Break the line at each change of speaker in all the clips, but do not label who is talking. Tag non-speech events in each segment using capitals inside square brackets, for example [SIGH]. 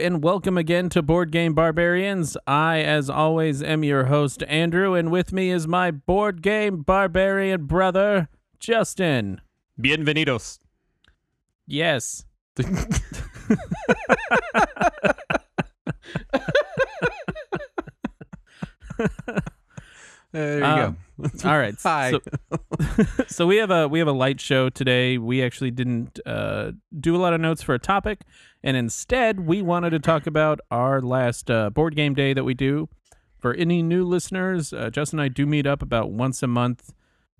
And welcome again to Board Game Barbarians. I, as always, am your host, Andrew, and with me is my board game barbarian brother, Justin.
Bienvenidos.
Yes. [LAUGHS] [LAUGHS]
There you
Um,
go. [LAUGHS]
All right.
Hi.
So, [LAUGHS] so we have a we have a light show today. We actually didn't uh, do a lot of notes for a topic, and instead we wanted to talk about our last uh, board game day that we do. For any new listeners, uh, Justin and I do meet up about once a month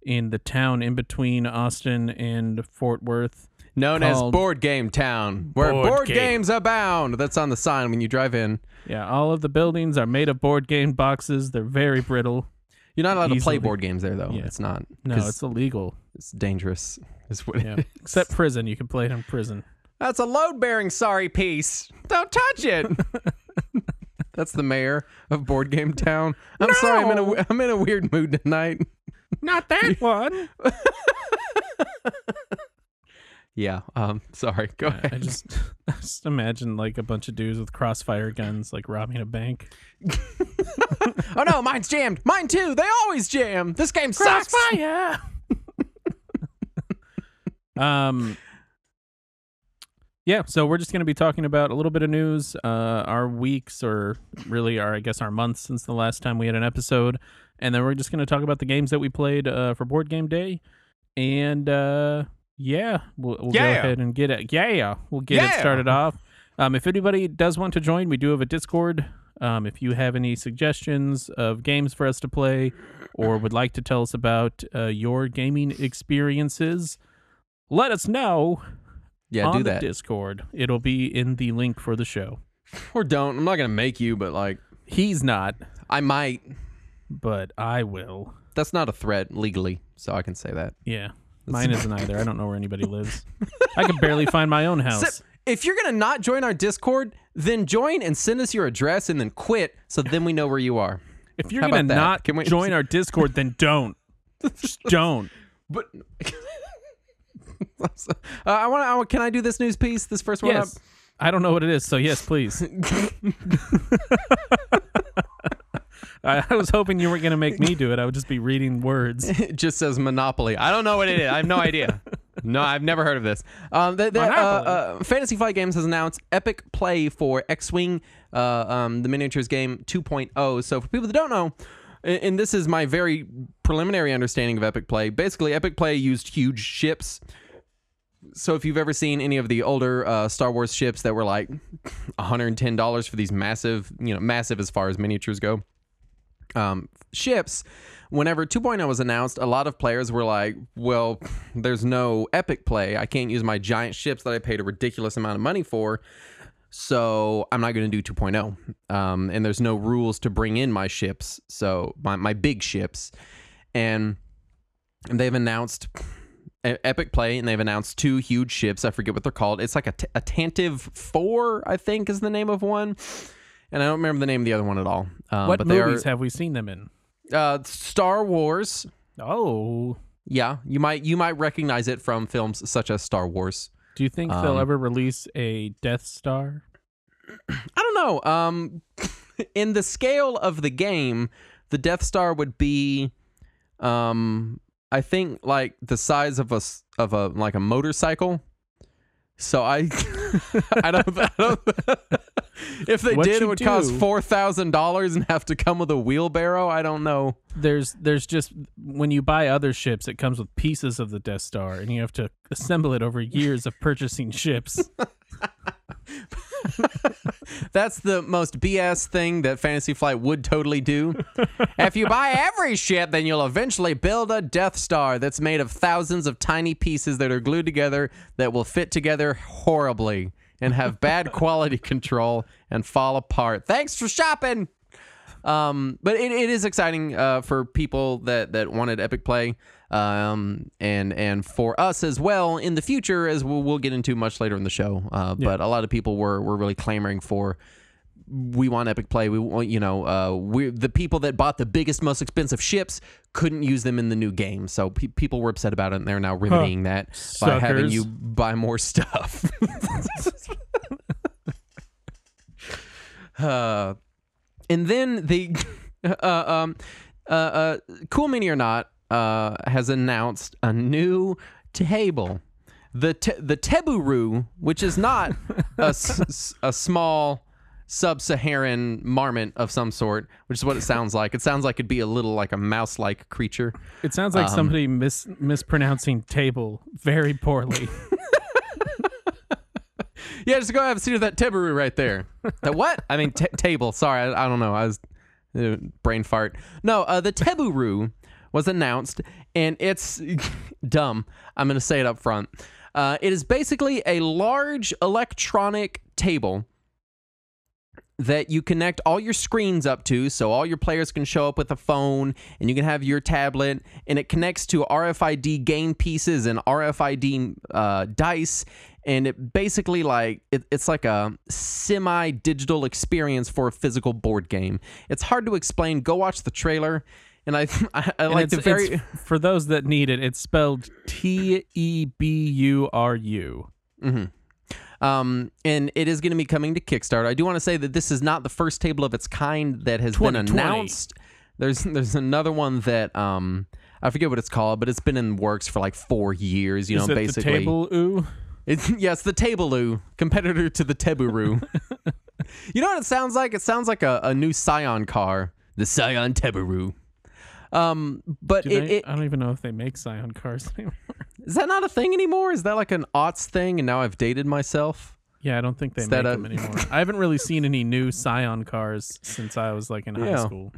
in the town in between Austin and Fort Worth.
Known as Board Game Town, where
Board
board,
game.
games abound. That's on the sign when you drive in.
Yeah, all of the buildings are made of board game boxes. They're very brittle.
You're not allowed to
Easily.
play board games there, though.
Yeah.
It's not.
No,
'cause
it's illegal.
it's dangerous. Is what it
Yeah,
is.
except prison. You can play it in prison.
That's a load-bearing sorry piece. Don't touch it. [LAUGHS] That's the mayor of Board Game Town. I'm sorry. I'm in a I'm in a weird mood tonight.
Not that [LAUGHS] one. [LAUGHS]
Yeah. Um. [LAUGHS] Sorry. Go
I
ahead.
just, [LAUGHS] I just imagine like a bunch of dudes with crossfire guns, like robbing a bank. [LAUGHS]
oh no, mine's jammed. Mine too. They always jam. This game sucks.
Crossfire. um. Yeah, so we're just going to be talking about a little bit of news, uh, our weeks, or really our, I guess, our months since the last time we had an episode, and then we're just going to talk about the games that we played uh, for Board Game Day, and uh, yeah, we'll, we'll go ahead and get it. Yeah, yeah, we'll get it started off. Um, if anybody does want to join, we do have a Discord. Um, if you have any suggestions of games for us to play, or would like to tell us about uh, your gaming experiences, let us know
Yeah,
on
do
the
that.
Discord. It'll be in the link for the show. [LAUGHS]
Or don't. I'm not gonna make you, but like
He's not,
I might.
but I will.
That's not a threat legally, so I can say that.
Yeah. Mine isn't either. I don't know where anybody [LAUGHS] lives. I can barely find my own house.
So, if you're gonna not join our Discord, then join and send us your address and then quit, so then we know where you are.
if you're
how
gonna not
Can we-
join our Discord, then don't. Just [LAUGHS] don't.
But [LAUGHS] uh, I want. to. Can I do this news piece? This first one
Yes. I don't know what it is, so yes, please. I, I was hoping you weren't going to make me do it. I would just be reading words. [LAUGHS]
It just says Monopoly. I don't know what it is. I have no idea. No, I've never heard of this. Um, the, the, uh, uh, Fantasy Flight Games has announced Epic Play for X-wing, uh, um, the miniatures game 2.0. So for people that don't know, and this is my very preliminary understanding of Epic Play. Basically, Epic Play used huge ships. So if you've ever seen any of the older uh, Star Wars ships that were like $110 for these massive, you know, massive as far as miniatures go, um, ships, whenever 2.0 was announced, a lot of players were like, well, there's no epic play. I can't use my giant ships that I paid a ridiculous amount of money for. So I'm not going to do 2.0. Um, and there's no rules to bring in my ships. So my, my big ships. And, they've announced Epic Play, and they've announced two huge ships. I forget what they're called. It's like a, t- a Tantive 4, I think, is the name of one. And I don't remember the name of the other one at all. Um,
what
but they
movies
are,
have we seen them in?
uh, Star Wars.
Oh.
Yeah, you might you might recognize it from films such as Star Wars.
Do you think they'll
Um,
ever release a Death Star? [CLEARS THROAT]
I don't know. Um, [LAUGHS] in the scale of the game, the Death Star would be, um, I think like the size of a of a like a motorcycle. So I, [LAUGHS] I don't. I don't [LAUGHS] if they
What
did, it would cost four thousand dollars and have to come with a wheelbarrow. I don't know.
There's there's just when you buy other ships, it comes with pieces of the Death Star, and you have to assemble it over years of purchasing ships. [LAUGHS] [LAUGHS]
That's the most BS thing that Fantasy Flight would totally do. [LAUGHS] if you buy every ship, then you'll eventually build a Death Star that's made of thousands of tiny pieces that are glued together that will fit together horribly and have bad [LAUGHS] quality control and fall apart. Thanks for shopping. Um, but it, it is exciting uh, for people that, that wanted Epic Play, um, and and for us as well in the future, as we'll, we'll get into much later in the show. Uh, But a lot of people were were really clamoring for. We want Epic Play. We want, you know, uh, we the people that bought the biggest, most expensive ships couldn't use them in the new game. So pe- people were upset about it, and they're now remedying that by having you buy more stuff. [LAUGHS] [LAUGHS] Uh, and then the [LAUGHS] uh, um, uh, uh, Cool Mini or Not uh, has announced a new table. The te- the Teburu, which is not a, [LAUGHS] s- a small sub-Saharan marmot of some sort, which is what it sounds like. It sounds like it'd be a little like a mouse-like creature.
It sounds like
Um,
somebody mis- mispronouncing table very poorly. [LAUGHS] [LAUGHS]
Yeah, just go have a seat of that Teburu right there. [LAUGHS] the what? I mean, t- table. Sorry, I, I don't know. I was uh, brain fart. No, uh, the Teburu was announced, and it's [LAUGHS] dumb. I'm going to say it up front. Uh, it is basically a large electronic table that you connect all your screens up to so all your players can show up with a phone and you can have your tablet and it connects to RFID game pieces and RFID uh, dice and it basically like it, it's like a semi digital experience for a physical board game. It's hard to explain. Go watch the trailer and I [LAUGHS] I, I
And
like the very
for those that need it, it's spelled T E B U R U.
Um, and it is going to be coming to Kickstarter. I do want to say that this is not the first table of its kind that has been announced. There's [LAUGHS] there's another one that um I forget what it's called, but it's been in works for like four years. You
Is
know, basically.
the table ooh?
It's yes, the Tabloo, competitor to the Teburu. [LAUGHS] you know what it sounds like? It sounds like a, a new Scion car, the Scion Teburu. Um, but
Do
it,
they-
it
I don't even know if they make Scion cars [LAUGHS] anymore.
is that not a thing anymore? Is that like an aughts thing? And now I've dated myself.
Yeah, I don't think they
Is
make
a-
them anymore. I haven't really seen any new Scion cars since I was like in high
Yeah.
school.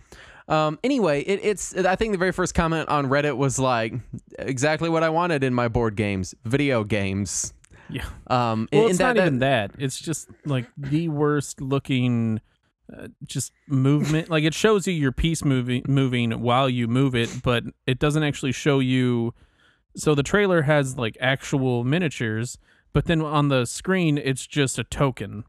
Um, anyway, it, it's I think the very first comment on Reddit was like exactly what I wanted in my board games, video games.
Yeah.
Um,
Well, it's
that-
not even that. It's just like the worst looking, uh, just movement. like it shows you your piece moving moving while you move it, but it doesn't actually show you. So the trailer has like actual miniatures, but then on the screen it's just a token,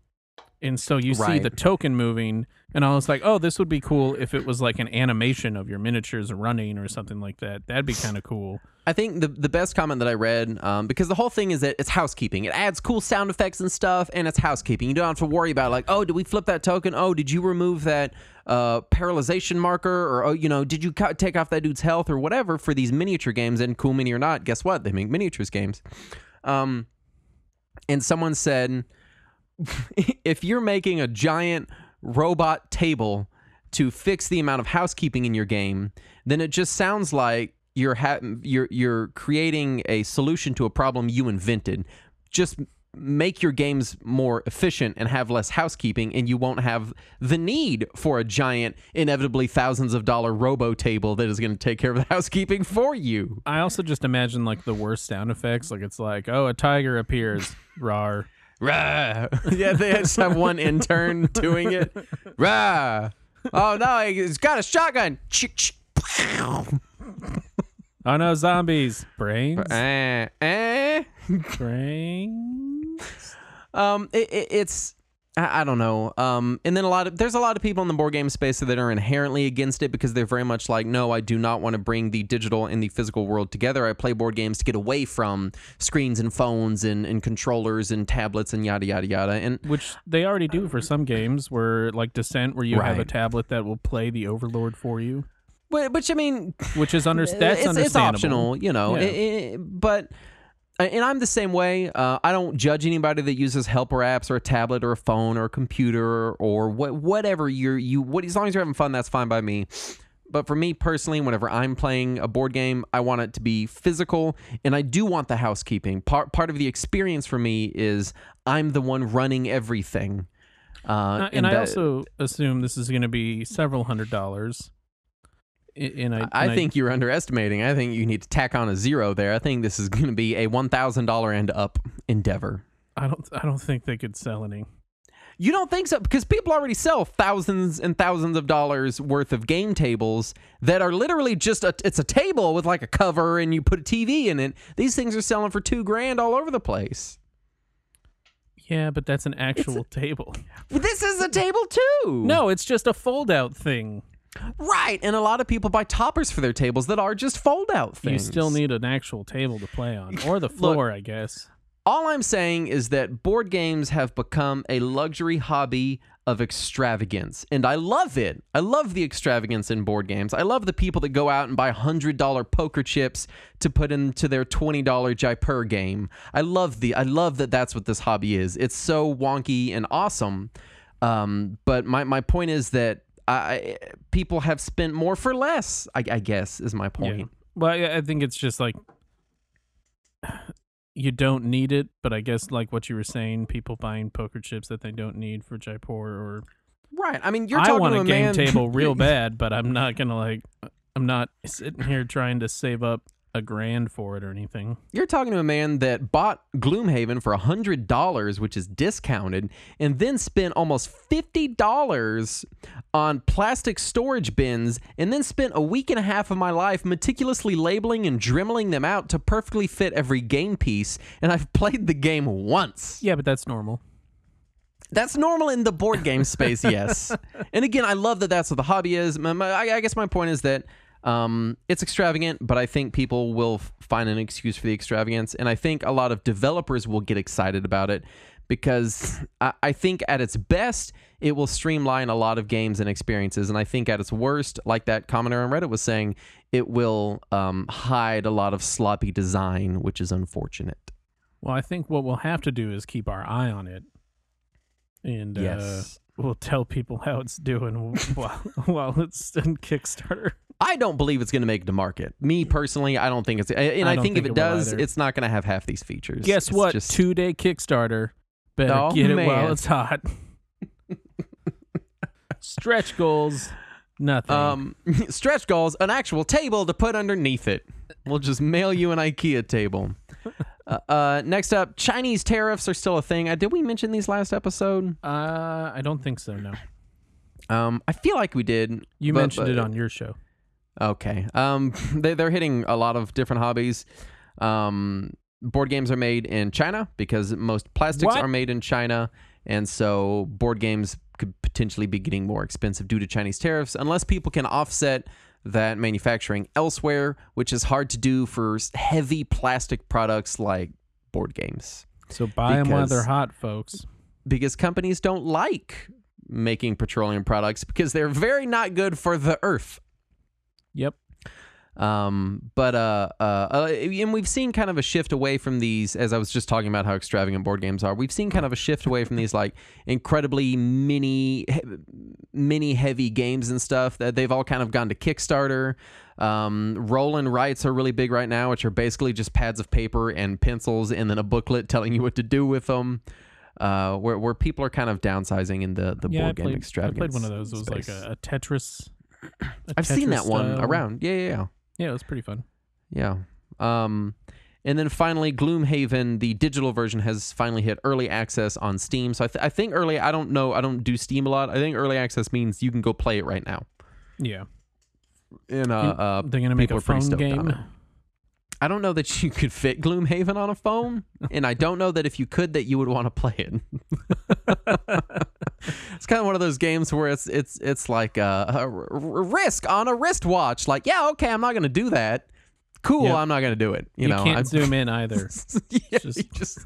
and so you see the token moving. And I was like, oh, this would be cool if it was like an animation of your miniatures running or something like that. That'd be kind of cool.
I think the the best comment that I read, um, because the whole thing is that it's housekeeping. It adds cool sound effects and stuff, and it's housekeeping. You don't have to worry about like, oh, did we flip that token? Oh, did you remove that uh, paralyzation marker? Or oh, you know, did you take off that dude's health or whatever for these miniature games? And cool mini or not, guess what? They make miniatures games. Um, and someone said, [LAUGHS] if you're making a giant robot table to fix the amount of housekeeping in your game, then it just sounds like you're ha- you're you're creating a solution to a problem you invented. Just make your games more efficient and have less housekeeping and you won't have the need for a giant inevitably thousands of dollar robo table that is going to take care of the [LAUGHS] housekeeping for you.
I also just imagine like the worst sound effects. Like it's like, oh, a tiger appears. Rar.
Rah. Yeah, they just have one intern doing it. Rah. Oh no, he's got a shotgun. Chick, chick.
Oh no, zombies. Brains.
Eh, eh.
Brains.
Um, it, it, it's I, I don't know. Um, and then a lot of there's a lot of people in the board game space that are inherently against it because they're very much like, no, I do not want to bring the digital and the physical world together. I play board games to get away from screens and phones and, and controllers and tablets and yada yada yada. And
Which they already do for some games, where like Descent, where you have a tablet that will play the Overlord for you,
wh- which I mean,
which is under- [LAUGHS] that's
it's, it's optional, you know.
Yeah.
I- I- but and I'm the same way. Uh, I don't judge anybody that uses helper apps or a tablet or a phone or a computer or what whatever you're you what as long as you're having fun, that's fine by me. But for me personally, whenever I'm playing a board game, I want it to be physical, and I do want the housekeeping. Part part of the experience for me is I'm the one running everything. Uh,
Uh, and I
that-
also assume this is going to be several hundred dollars. I- And I,
I
and
think you're underestimating. I think you need to tack on a zero there. I think this is going to be a one thousand dollar and up endeavor.
I don't. I don't think they could sell any.
You don't think so? Because people already sell thousands and thousands of dollars worth of game tables that are literally just a it's a table with like a cover and you put a TV in it. These things are selling for two grand all over the place.
Yeah, but that's an actual table.
This is a table too.
No, it's just a fold-out thing.
Right. And a lot of people buy toppers for their tables that are just fold out things.
You still need an actual table to play on, or the [LAUGHS] floor, I guess.
All I'm saying is that board games have become a luxury hobby of extravagance. And I love it. I love the extravagance in board games. I love the people that go out and buy $100 poker chips to put into their $20 Jaipur game. I love the I love that that's what this hobby is. It's so wonky and awesome. Um, but my, my point is that I, people have spent more for less, I, I guess, is my point.
Yeah. Well, I I think it's just like [SIGHS] you don't need it, but I guess like what you were saying, people buying poker chips that they don't need for Jaipur or
Right. I mean, you're
I
talking
want
to
a
a
game
man
table [LAUGHS] real bad, but I'm not gonna like I'm not sitting here trying to save up a grand for it or anything.
You're talking to a man that bought Gloomhaven for $100, which is discounted, and then spent almost $50 on plastic storage bins, and then spent a week and a half of my life meticulously labeling and dremeling them out to perfectly fit every game piece, and I've [LAUGHS] played the game once.
Yeah, but that's normal.
That's normal in the board game space, yes. [LAUGHS] and again, I love that that's what the hobby is. My, my, I I guess my point is that um, it's extravagant, but I think people will f- find an excuse for the extravagance. And I think a lot of developers will get excited about it because I, I think at its best, it will streamline a lot of games and experiences. And I think at its worst, like that commenter on Reddit was saying, it will um, hide a lot of sloppy design, which is unfortunate.
Well, I think what we'll have to do is keep our eye on it, and uh, we'll tell people how it's doing [LAUGHS] while while it's in Kickstarter.
I don't believe it's going to make the market. Me personally, I don't think it's. And
I
I, think,
think
if
it
it does,
either.
it's not going to have half these features.
Guess
It's
what?
just-
Two day Kickstarter. Better
Oh,
get it while it's hot. [LAUGHS] Stretch goals. Nothing.
um, [LAUGHS] stretch goals, an actual table to put underneath it. We'll just mail you an IKEA table. [LAUGHS] Uh, uh, next up, Chinese tariffs are still a thing. Uh, did we mention these last episode?
uh, I don't think so. No,
Um, I feel like we did.
you
but-
mentioned it on your show.
Okay. Um, [LAUGHS] they, they're hitting a lot of different hobbies. Um, board games are made in China because most plastics
What?
are made in China, and so board games could potentially be getting more expensive due to Chinese tariffs unless people can offset that manufacturing elsewhere, which is hard to do for s- heavy plastic products like board games
So buy them while they're
Because-
hot, folks.
because companies don't like making petroleum products because they're very not good for the earth.
Yep.
Um, but uh, uh, uh, and we've seen kind of a shift away from these, as I was just talking about how extravagant board games are. We've seen kind of a shift away from these like incredibly mini, mini heavy games and stuff that they've all kind of gone to Kickstarter. Um, roll and writes are really big right now, which are basically just pads of paper and pencils, and then a booklet telling you what to do with them. Uh, where where people are kind of downsizing in the the
Yeah, I
board game
played, I played one of those. It was like a, a Tetris.
I've seen that one
style.
around. Yeah, yeah, yeah.
Yeah, it was pretty fun.
Yeah. Um, and then finally, Gloomhaven, the digital version, has finally hit early access on Steam. So I, th- I think early, I don't know, I don't do Steam a lot. I think early access means you can go play it right now.
Yeah.
And uh, uh,
They're gonna make a phone game.
I don't know that you could fit Gloomhaven on a phone, and I don't know that if you could, that you would want to play it. [LAUGHS] it's kind of one of those games where it's it's it's like a, a risk on a wristwatch. Like, yeah, okay, I'm not going to do that. Cool,
Yep.
I'm not going to do it. You,
You,
know,
can't
I'm-
zoom in [LAUGHS] either.
yeah,
Just-
just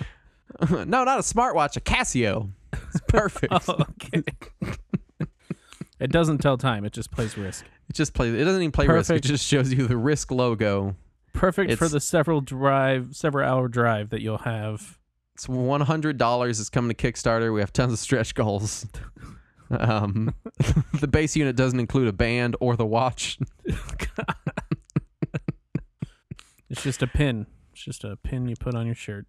[LAUGHS] no, not a smartwatch, a Casio. It's perfect.
oh, okay. it doesn't tell time. It just plays Risk.
It just plays. It doesn't even play risk. It just shows you the risk logo.
Perfect for the several drive, several hour drive that you'll have.
It's one hundred dollars. It's coming to Kickstarter. We have tons of stretch goals. [LAUGHS] Um, [LAUGHS] the base unit doesn't include a band or the watch. [LAUGHS]
It's just a pin. It's just a pin you put on your shirt.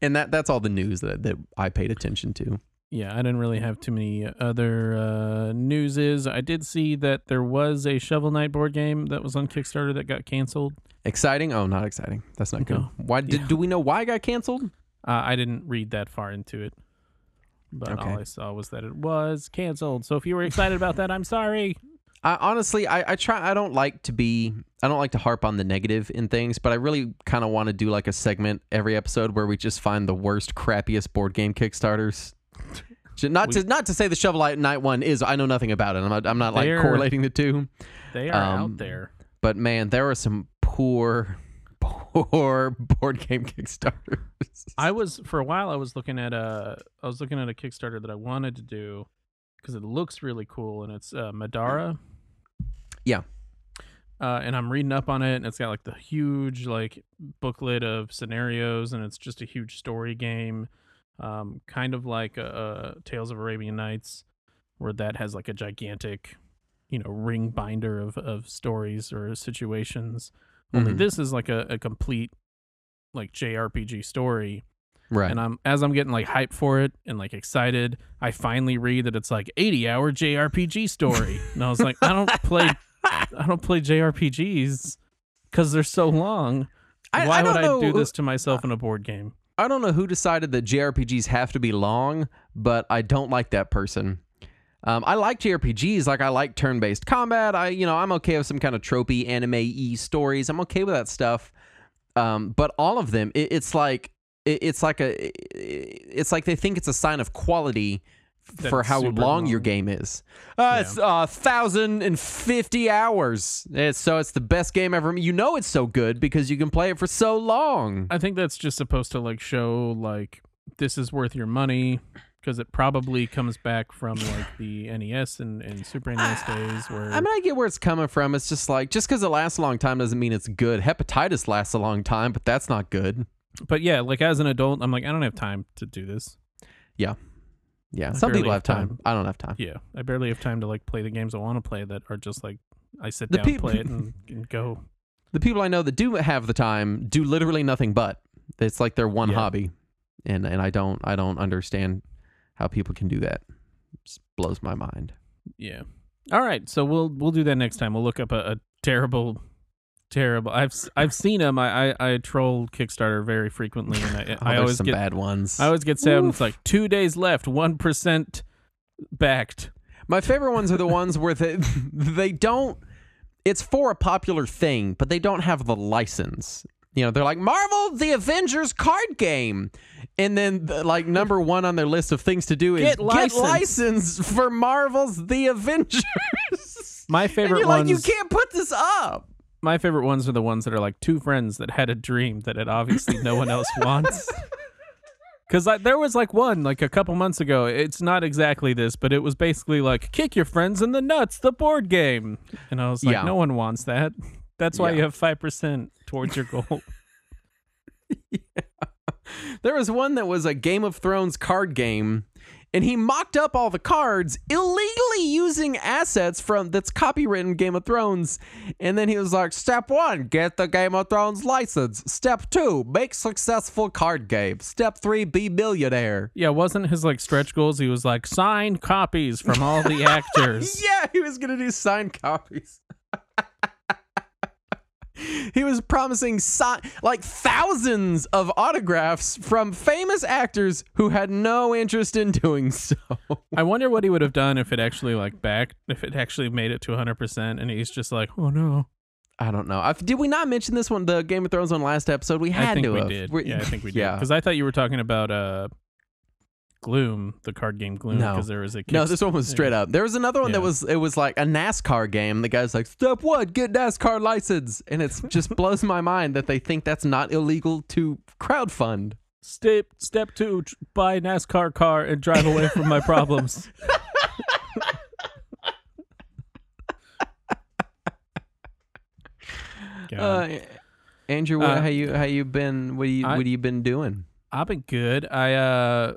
And that that's all the news that, that I paid attention to.
Yeah, I didn't really have too many other uh, newses. I did see that there was a Shovel Knight board game that was on Kickstarter that got canceled.
Exciting? Oh, not exciting. That's not good.
No.
Why did
Yeah.
do we know why it got canceled?
Uh, I didn't read that far into it, but
Okay.
all I saw was that it was canceled. So if you were excited about that, I'm sorry.
I, honestly, I, I try. I don't like to be. I don't like to harp on the negative in things, but I really kind of want to do like a segment every episode where we just find the worst, crappiest board game Kickstarters. Not to not to say the Shovel Knight one is. I know nothing about it. I'm not. I'm not like correlating the two.
They are
Um,
out there.
But man, there are some poor, [LAUGHS] for board game Kickstarters.
I was for a while. I was looking at a. I was looking at a Kickstarter that I wanted to do because it looks really cool, and it's uh, Middara.
Yeah.
Uh, and I'm reading up on it, and it's got like the huge like booklet of scenarios, and it's just a huge story game, um, kind of like a, a Tales of Arabian Nights, where that has like a gigantic, you know, ring binder of of stories or situations. Only
Mhm.
this is like a, a complete like JRPG story,
right.
and I'm as I'm getting like hyped for it and like excited, I finally read that it's like 80 hour JRPG story, and I was like, I don't play, I don't play JRPGs because they're so long.
I-
Why
I
would
don't
I do this to myself in a board game?
I don't know who decided that JRPGs have to be long, but I don't like that person. Um, I like JRPGs, like I like turn-based combat. I, you know, I'm okay with some kind of tropey anime-y stories. I'm okay with that stuff. Um, but all of them, it, it's like it, it's like a, it's like they think it's a sign of quality
That
for how
super
long your game is. Uh, It's uh, thousand and fifty hours. It's, so it's the best game ever. You know it's so good because you can play it for so long.
I think that's just supposed to like show like this is worth your money because it probably comes back from like the NES and, and Super NES days where
I mean, I get where it's coming from. It's just like just because it lasts a long time doesn't mean it's good. Hepatitis lasts a long time, but that's not good.
but yeah, like as an adult, I'm like I don't have time to do this.
Yeah,
I
some people have time.
time.
I don't have time.
Yeah, I barely have time to like play the games I want to play that are just like I sit
The
down,
peop-
play it, and, and go.
The people I know that do have the time do literally nothing but. It's like their one
Yeah.
hobby, and and I don't I don't understand how people can do that. Just blows my mind.
Yeah. All right, so we'll we'll do that next time. We'll look up a, a terrible, terrible. I've I've seen them. I, I I troll Kickstarter very frequently, and I,
Oh, [LAUGHS]
I always
some
get
bad ones.
I always get sad. when It's like two days left, one percent backed.
My favorite ones are the ones where they [LAUGHS] they don't. It's for a popular thing, but they don't have the license. You know, they're like Marvel the Avengers card game, and then the, like number one on their list of things to do is
Get
get
license.
license for Marvel's The Avengers. [LAUGHS]
My
and
favorite
you're like,
ones.
you can't put this up.
my favorite ones are the ones that are like two friends that had a dream that it obviously no one else wants. [LAUGHS] Because like, there was like one like a couple months ago. It's not exactly this, but it was basically like kick your friends in the nuts, the board game. And I was like,
Yeah.
no one wants that. That's why
Yeah.
you have five percent towards your goal. [LAUGHS]
There was one that was a Game of Thrones card game, and he mocked up all the cards illegally using assets from that's copywritten Game of Thrones. And then he was like, "Step one, get the Game of Thrones license. Step two, make successful card game. Step three, be millionaire."
yeah, wasn't his like stretch goals? He was like signed copies from all the [LAUGHS] actors.
Yeah, he was gonna do signed copies. [LAUGHS] he was promising si- like thousands of autographs from famous actors who had no interest in doing so.
I wonder what he would have done if it actually like back if it actually made it to 100, percent and he's just like, oh no.
I don't know. I, did we not mention this one, the Game of Thrones one last episode? We had
I think
to
we
have.
did.
We're-
yeah, I think we [LAUGHS] did.
Yeah.
Because I thought you were talking about uh, Gloom, the card game Gloom,
No.
because there was a
No, this one was straight up. There was another one that was it was like a NASCAR game. The guy's like, "Step one, get NASCAR license," and it [LAUGHS] just blows my mind that they think that's not illegal to crowdfund.
step step two, tr- buy NASCAR car and drive away from my problems. [LAUGHS] God.
Uh, Andrew, what,
Uh,
how you how you been? What you
I-
what you been doing?
I've been good. I uh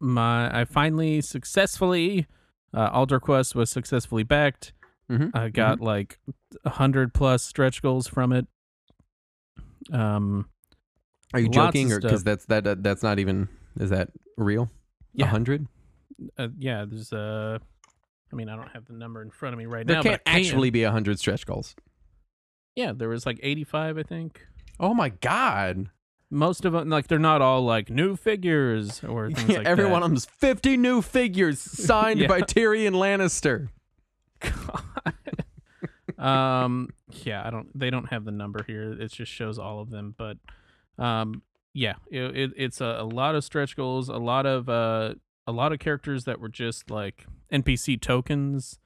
my I finally successfully uh Altar Quest was successfully backed.
Mhm,
I got like a hundred plus stretch goals from it. Um
Are you joking, or because that's that, that that's not even is that real?
Yeah.
Hundred?
uh, yeah, there's uh I mean I don't have the number in front of me right
There
now.
can't
but I can.
actually be a hundred stretch goals.
Yeah, there was like 85 I think.
Oh my god!
Most of them like they're not all like new figures or [LAUGHS] things like
Every
that.
one of them's fifty new figures signed [LAUGHS]
Yeah.
by Tyrion Lannister. God.
um yeah i don't they don't have the number here it just shows all of them but um yeah it, it, it's a, a lot of stretch goals a lot of uh a lot of characters that were just like npc tokens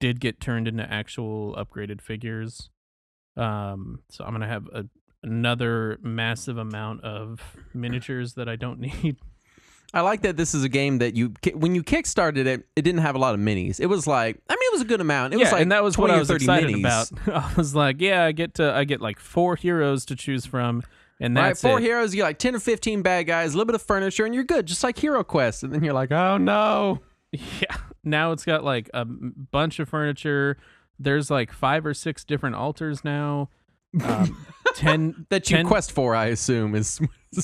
did get turned into actual upgraded figures um so i'm gonna have a another massive amount of miniatures that I don't [LAUGHS] need.
I like that this is a game that you when you kickstarted it, it didn't have a lot of minis. It was like I mean, it was a good amount. It
yeah,
was like
and that was
20
what I was
30
excited
minis.
about. [LAUGHS] I was like, yeah, I get to I get like four heroes to choose from, and
Right,
that's
four
it.
heroes, you get like ten or fifteen bad guys, a little bit of furniture, and you're good, just like Hero Quest. And then you're like, oh no. [LAUGHS]
Yeah. Now it's got like a bunch of furniture. There's like five or six different altars now. Um, ten [LAUGHS]
That you
10
quest for, I assume, is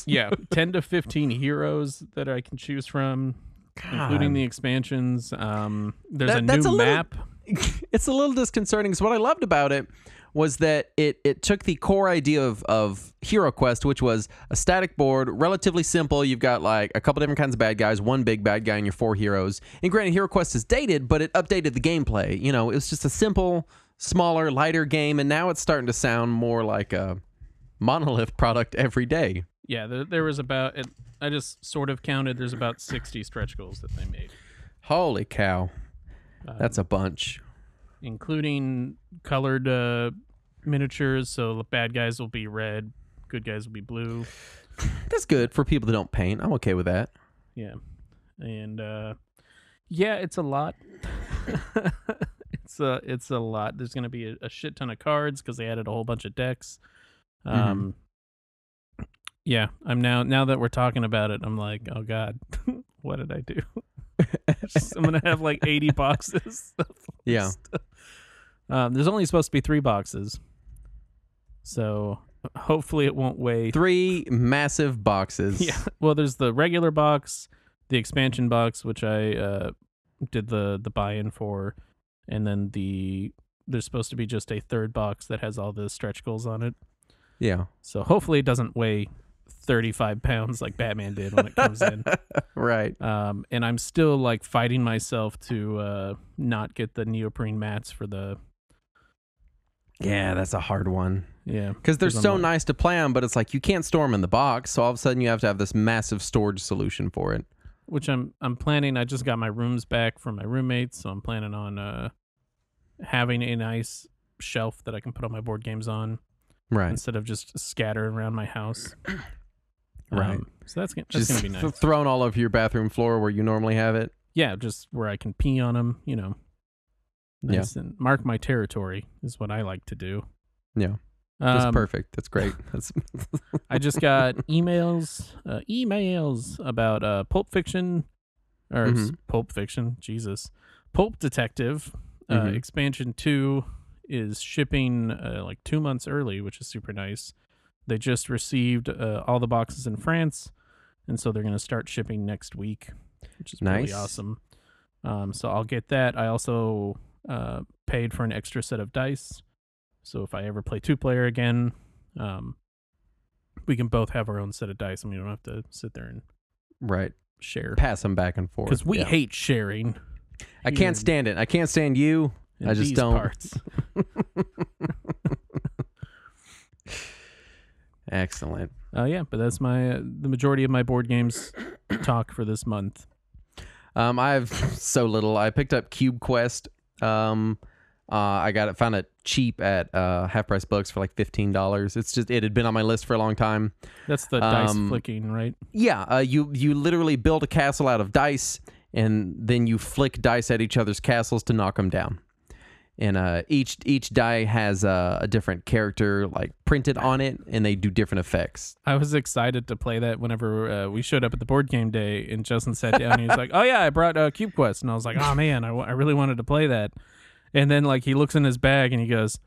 yeah, ten to fifteen heroes that I can choose from, including the expansions. Um, there's
That-
a new
a little-
map. [LAUGHS]
it's a little disconcerting because what I loved about it was that it it took the core idea of of Hero Quest, which was a static board, relatively simple. You've got like a couple different kinds of bad guys, one big bad guy, and your four heroes. And granted, Hero Quest is dated, but it updated the gameplay. You know, it was just a simple, smaller, lighter game, and now it's starting to sound more like a monolith product every day.
Yeah, there, there was about. It, I just sort of counted. There's about sixty stretch goals that they made,
Holy cow,
Um,
that's a bunch.
including colored uh, miniatures. So the bad guys will be red, good guys will be blue.
That's good for people that don't paint. I'm okay with that.
Yeah, and uh, yeah, it's a lot. [LAUGHS] it's a it's a lot. There's gonna be a, a shit ton of cards because they added a whole bunch of decks. Um, yeah, I'm now now that we're talking about it, I'm like, oh god, [LAUGHS] what did I do? [LAUGHS] I'm gonna have like 80 boxes. [LAUGHS]
Yeah.
Um, there's only supposed to be three boxes, so hopefully it won't weigh
Three massive boxes.
yeah. Well, there's the regular box, the expansion box, which I uh, did the the buy-in for, and then the there's supposed to be just a third box that has all the stretch goals on it.
Yeah.
So hopefully it doesn't weigh 35 pounds like Batman did when it comes in. [LAUGHS]
Right.
Um, and I'm still like fighting myself to uh, not get the neoprene mats for the
Yeah, that's a hard one.
yeah
Because they're so
like-
nice to play on, but it's like you can't store them in the box. So all of a sudden you have to have this massive storage solution for it.
Which I'm I'm planning. I just got my rooms back from my roommates, so I'm planning on uh having a nice shelf that I can put all my board games on
Right.
instead of just scattered around my house. [CLEARS THROAT]
Right.
Um, so that's gonna, that's
Just
gonna be
th-
nice.
thrown all over your bathroom floor where you normally have it.
yeah, just where I can pee on them. You know,
Yeah.
nice and mark my territory is what I like to do.
Yeah. That's
Um,
perfect. That's great. [LAUGHS] That's
I just got emails, uh, emails about uh, Pulp Fiction, or
Mhm.
Pulp Fiction, Jesus, Pulp Detective uh,
Mhm.
expansion two is shipping uh, like two months early, which is super nice. They just received uh, all the boxes in France, and so they're going to start shipping next week, which is really awesome. Um, so I'll get that. I also uh, paid for an extra set of dice, so if I ever play two player again, um, we can both have our own set of dice, and we don't have to sit there and
right.
share
Pass them back and forth.
because we
Yeah.
hate sharing.
I can't stand it. I can't stand you. I just don't.
Parts. [LAUGHS]
Excellent.
Uh, yeah, but that's my uh, the majority of my board games talk for this month.
Um, I have so little. I picked up Cube Quest. Um, uh, I got it, found it cheap at uh, half price books for like fifteen dollars. It's just it had been on my list for a long time.
That's the dice
Um,
flicking, right?
Yeah, uh, you you literally build a castle out of dice, and then you flick dice at each other's castles to knock them down. And uh, each each die has uh, a different character like printed on it, and they do different effects.
I was excited to play that whenever uh, we showed up at the board game day, and Justin sat down. and He was like, "Oh yeah, I brought uh, Cube Quest," and I was like, "Oh man, I, w- I really wanted to play that." And then like he looks in his bag and he goes,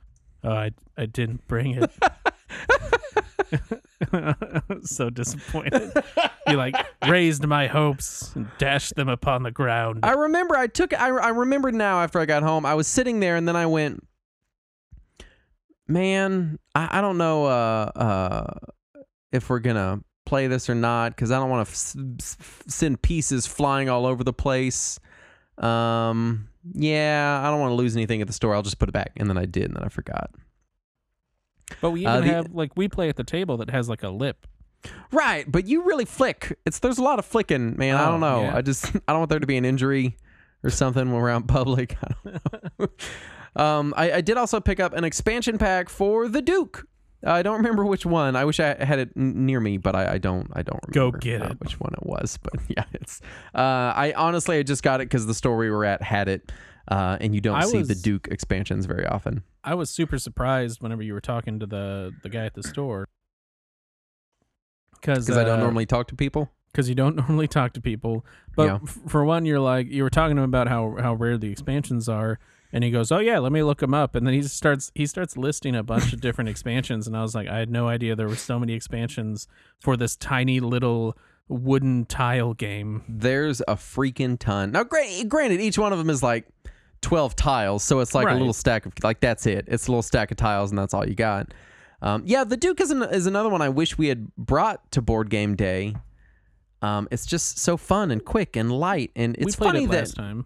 "Oh, I I didn't bring it." [LAUGHS] so disappointed. He like raised my hopes and dashed them upon the ground.
I remember I took I I remember now after I got home I was sitting there and then I went man I, I don't know uh uh if we're gonna play this or not because I don't want to f- f- send pieces flying all over the place um yeah I don't want to lose anything at the store. I'll just put it back. And then I did and then I forgot.
But we even
Uh, the-
have like we play at the table that has like a lip.
right but you really flick. It's there's a lot of flicking man. I
Oh,
don't know.
yeah.
I just [LAUGHS] I don't want there to be an injury or something when we're out in public. I don't know. [LAUGHS] Um I, I did also pick up an expansion pack for the Duke I don't remember which one. I wish I had it n- near me, but I, I don't. I don't remember.
Go get
uh,
it.
which one it was. But [LAUGHS] yeah, it's. Uh, I honestly I just got it because the store we were at had it, uh, and you don't
I
see the Duke expansions very often.
I was super surprised whenever you were talking to the the guy at the store. Because
Because I don't normally talk to people.
because you don't [LAUGHS] normally talk to people. But
Yeah.
f- for one, you're like you were talking to him about how how rare the expansions are, and he goes, "Oh yeah, let me look them up." And then he starts he starts listing a bunch of different expansions, and I was like, I had no idea there were so many expansions for this tiny little wooden tile game.
There's a freaking ton. Now, gra- granted, each one of them is like 12 tiles, so it's like
Right.
a little stack of like that's it. It's a little stack of tiles, and that's all you got. Um, yeah, the Duke is, an, is another one I wish we had brought to board game day. Um, it's just so fun and quick and light, and it's funny
it
that
time.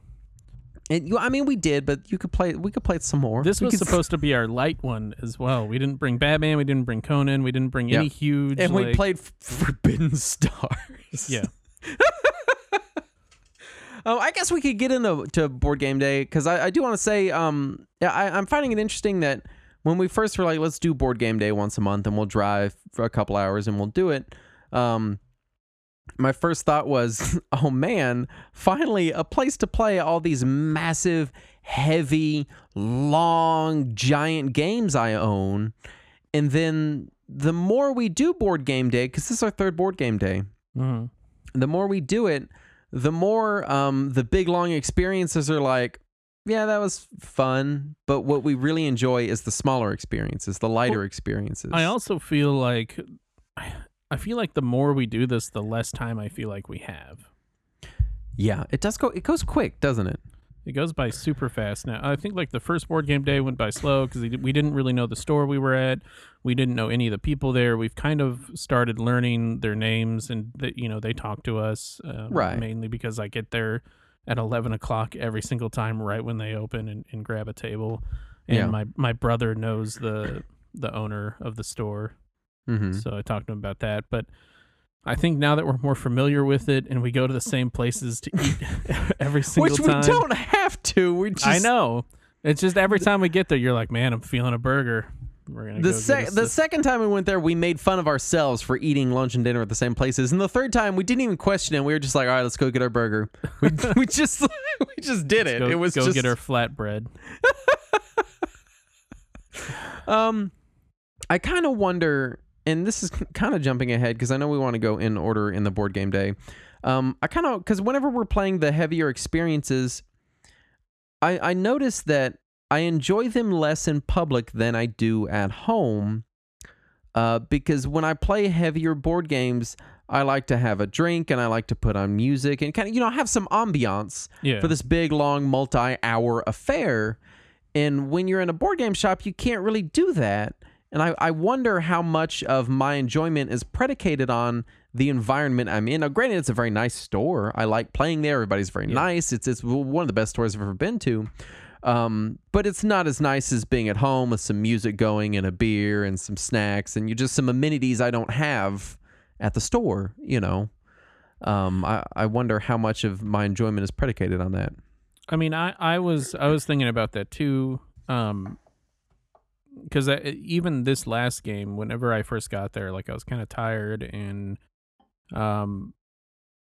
It, you, I mean we did, but you could play. We could play it some more.
This
We
was
could-
supposed to be our light one as well. We didn't bring Batman. We didn't bring Conan. We didn't bring
Yeah.
any huge.
and we played F- Forbidden [LAUGHS] Stars.
Yeah.
Um, [LAUGHS] I guess we could get into to board game day because I, I do want to say, um, yeah, I, I'm finding it interesting that when we first were like, let's do board game day once a month and we'll drive for a couple hours and we'll do it. Um, my first thought was, [LAUGHS] oh man, finally a place to play all these massive, heavy, long, giant games I own. And then the more we do board game day, because this is our third board game day,
Mhm.
the more we do it, the more um, the big long experiences are like, yeah, that was fun. But what we really enjoy is the smaller experiences, the lighter experiences.
I also feel like I feel like the more we do this, the less time I feel like we have.
yeah, it does go. It goes quick, doesn't it?
It goes by super fast now. I think like the first board game day went by slow because we didn't really know the store we were at. We didn't know any of the people there. We've kind of started learning their names and that you know they talk to us uh,
Right.
mainly because I get there at eleven o'clock every single time right when they open and, and grab a table. And
Yeah.
my my brother knows the the owner of the store,
Mm-hmm.
so I talked to him about that. But I think now that we're more familiar with it and we go to the same places to eat [LAUGHS] every [LAUGHS] single
Which
time, Which
we don't have to. We just
I know. It's just every time we get there, you're like, man, I'm feeling a burger. We're gonna
The
go
sec- the second time we went there, we made fun of ourselves for eating lunch and dinner at the same places, and the third time we didn't even question it. We were just like, "All right, let's go get our burger." We, [LAUGHS] we just we just did it.
go,
it was
go
just
get our flatbread.
Um, I kind of wonder, and this is [LAUGHS] kind of jumping ahead because I know we want to go in order in the board game day. Um, I kind of because whenever we're playing the heavier experiences, I I notice that I enjoy them less in public than I do at home. Uh, because when I play heavier board games, I like to have a drink and I like to put on music and kind of you know have some ambiance
Yeah.
for this big long multi-hour affair and when you're in a board game shop you can't really do that and I, I wonder how much of my enjoyment is predicated on the environment i'm in. Now granted it's a very nice store. I like playing there. Everybody's very nice. It's, it's one of the best stores i've ever been to. Um, but it's not as nice as being at home with some music going and a beer and some snacks and you just some amenities i don't have at the store you know? Um, I, I wonder how much of my enjoyment is predicated on that.
I mean, I, I was I was thinking about that too. Um, because even this last game, whenever I first got there, like I was kind of tired, and um,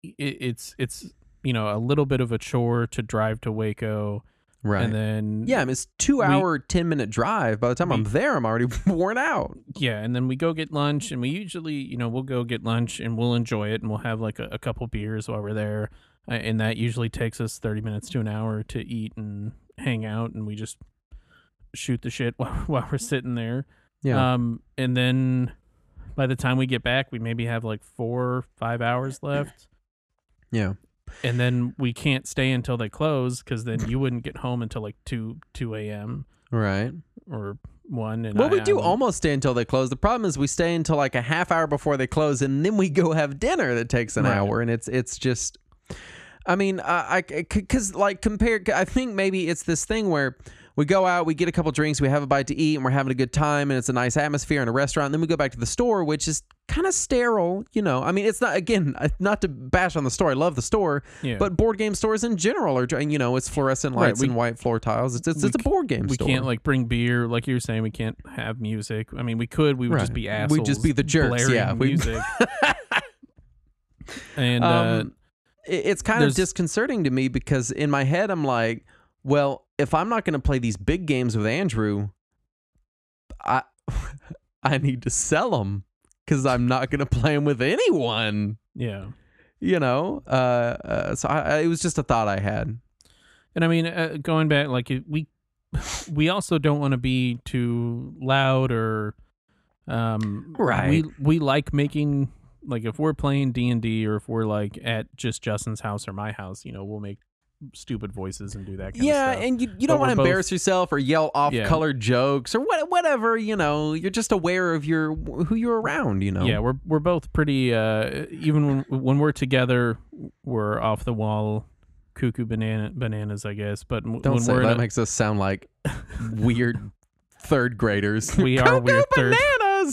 it, it's it's you know a little bit of a chore to drive to Waco,
right
and then
Yeah, I mean, it's two hour, ten minute drive. By the time I'm there, I'm already [LAUGHS] worn out.
Yeah, and then we go get lunch, and we usually, you know, we'll go get lunch and we'll enjoy it, and we'll have like a, a couple beers while we're there, and that usually takes us thirty minutes to an hour to eat and hang out, and we just shoot the shit [LAUGHS] while, while we're sitting there.
Yeah,
Um, and then by the time we get back, we maybe have like four, five hours [CLEARS THROAT] left,
yeah,
and then we can't stay until they close because then you wouldn't get home until like two two a.m.
right.
or one. And
Well,
I-
we do
wouldn't-
almost stay until they close. The problem is we stay until like a half hour before they close, and then we go have dinner that takes an
Right.
hour, and it's it's just. I mean, I, I, because like compared, I think maybe it's this thing where we go out, we get a couple drinks, we have a bite to eat, and we're having a good time, and it's a nice atmosphere in a restaurant. And then we go back to the store, which is kind of sterile, you know. I mean, it's not again, [LAUGHS] not to bash on the store. I love the store,
Yeah.
but board game stores in general are, you know, it's fluorescent
Right,
lights
we-
and white floor tiles. It's it's, it's a board game
we
store.
can't like bring beer, like you were saying. We can't have music. I mean, we could. We would just be assholes.
We'd just be the jerks, yeah. We-
music. [LAUGHS] and uh,
um, it- it's kind of disconcerting to me because in my head I'm like, well, if I'm not going to play these big games with Andrew, I [LAUGHS] I need to sell them because I'm not going [LAUGHS] to play them with anyone.
yeah.
You know, uh, uh, so I, I, it was just a thought I had.
And I mean, uh, going back, like we [LAUGHS] we also don't want to be too loud or um
Right.
We we like making like if we're playing D and D or if we're like at just Justin's house or my house, you know, we'll make stupid voices and do that kind
Yeah,
of stuff.
and you, you don't want to
both-
embarrass yourself or yell off
Yeah.
color jokes or what, whatever. You know, you're just aware of your who you're around. You know.
Yeah, we're we're both pretty. Uh, even when when we're together, we're off the wall, cuckoo banana bananas, I guess. But
Don't
when
say
we're
that
a,
makes us sound like [LAUGHS] weird third graders.
We are weird third-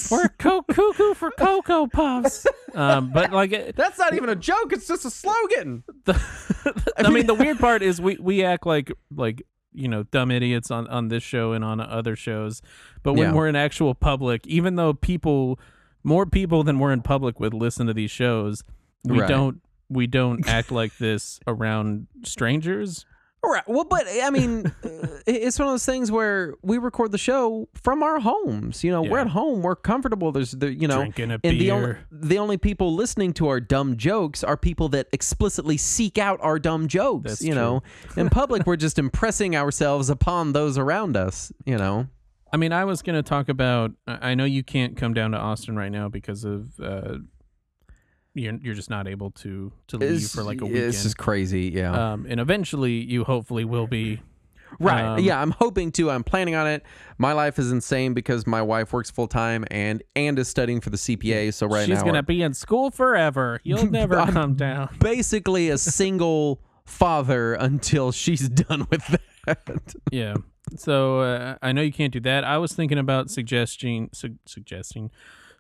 bananas.
we're co- cuckoo for cocoa puffs. Um, but like, it- [LAUGHS]
That's not even a joke. It's just a slogan.
the, [LAUGHS] I mean, the weird part is we we act like like you know dumb idiots on on this show and on other shows, but when
Yeah.
we're in actual public, even though people more people than we're in public would listen to these shows, we
Right.
don't we don't act like this around strangers.
Right. Well, but I mean, uh, it's one of those things where we record the show from our homes. You know, we're at home. We're comfortable. There's, the, you know,
Drinking a
and the only the only people listening to our dumb jokes are people that explicitly seek out our dumb jokes.
That's
you know, in public, we're just impressing ourselves upon those around us. You know.
I mean, I was going to talk about. I I know you can't come down to Austin right now because of uh, you're you're just not able to to leave
It's,
for like a
it's
This
is crazy. Yeah.
um, and eventually, you hopefully will be.
Right.
Um,
yeah, I'm hoping to. I'm planning on it. My life is insane because my wife works full time and and is studying for the CPA. So right
she's
now, she's
gonna be in school forever. You'll [LAUGHS] never come down. [LAUGHS]
basically a single father until she's done with that.
Yeah. So uh, I know you can't do that. I was thinking about suggesting su- suggesting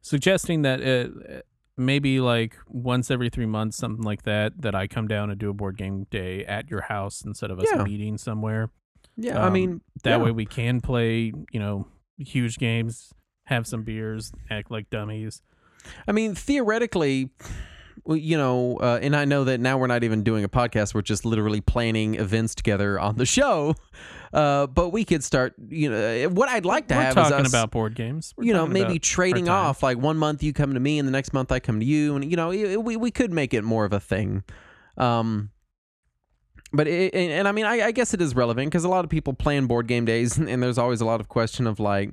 suggesting that uh, maybe like once every three months, something like that, that I come down and do a board game day at your house instead of us
Yeah.
meeting somewhere.
Yeah, I
Um,
mean
That
yeah.
way we can play, you know, huge games, have some beers, act like dummies.
I mean theoretically, you know, uh, and I know that now we're not even doing a podcast; we're just literally planning events together on the show. [LAUGHS] Uh, but we could start. You know, what I'd like to
We're
have
talking
is us,
about board games. We're
you know, maybe trading off. Like one month you come to me, and the next month I come to you, and you know, it, we we could make it more of a thing. Um, but it, and, and I mean, I, I guess it is relevant because a lot of people plan board game days, and, [LAUGHS] and there's always a lot of question of like,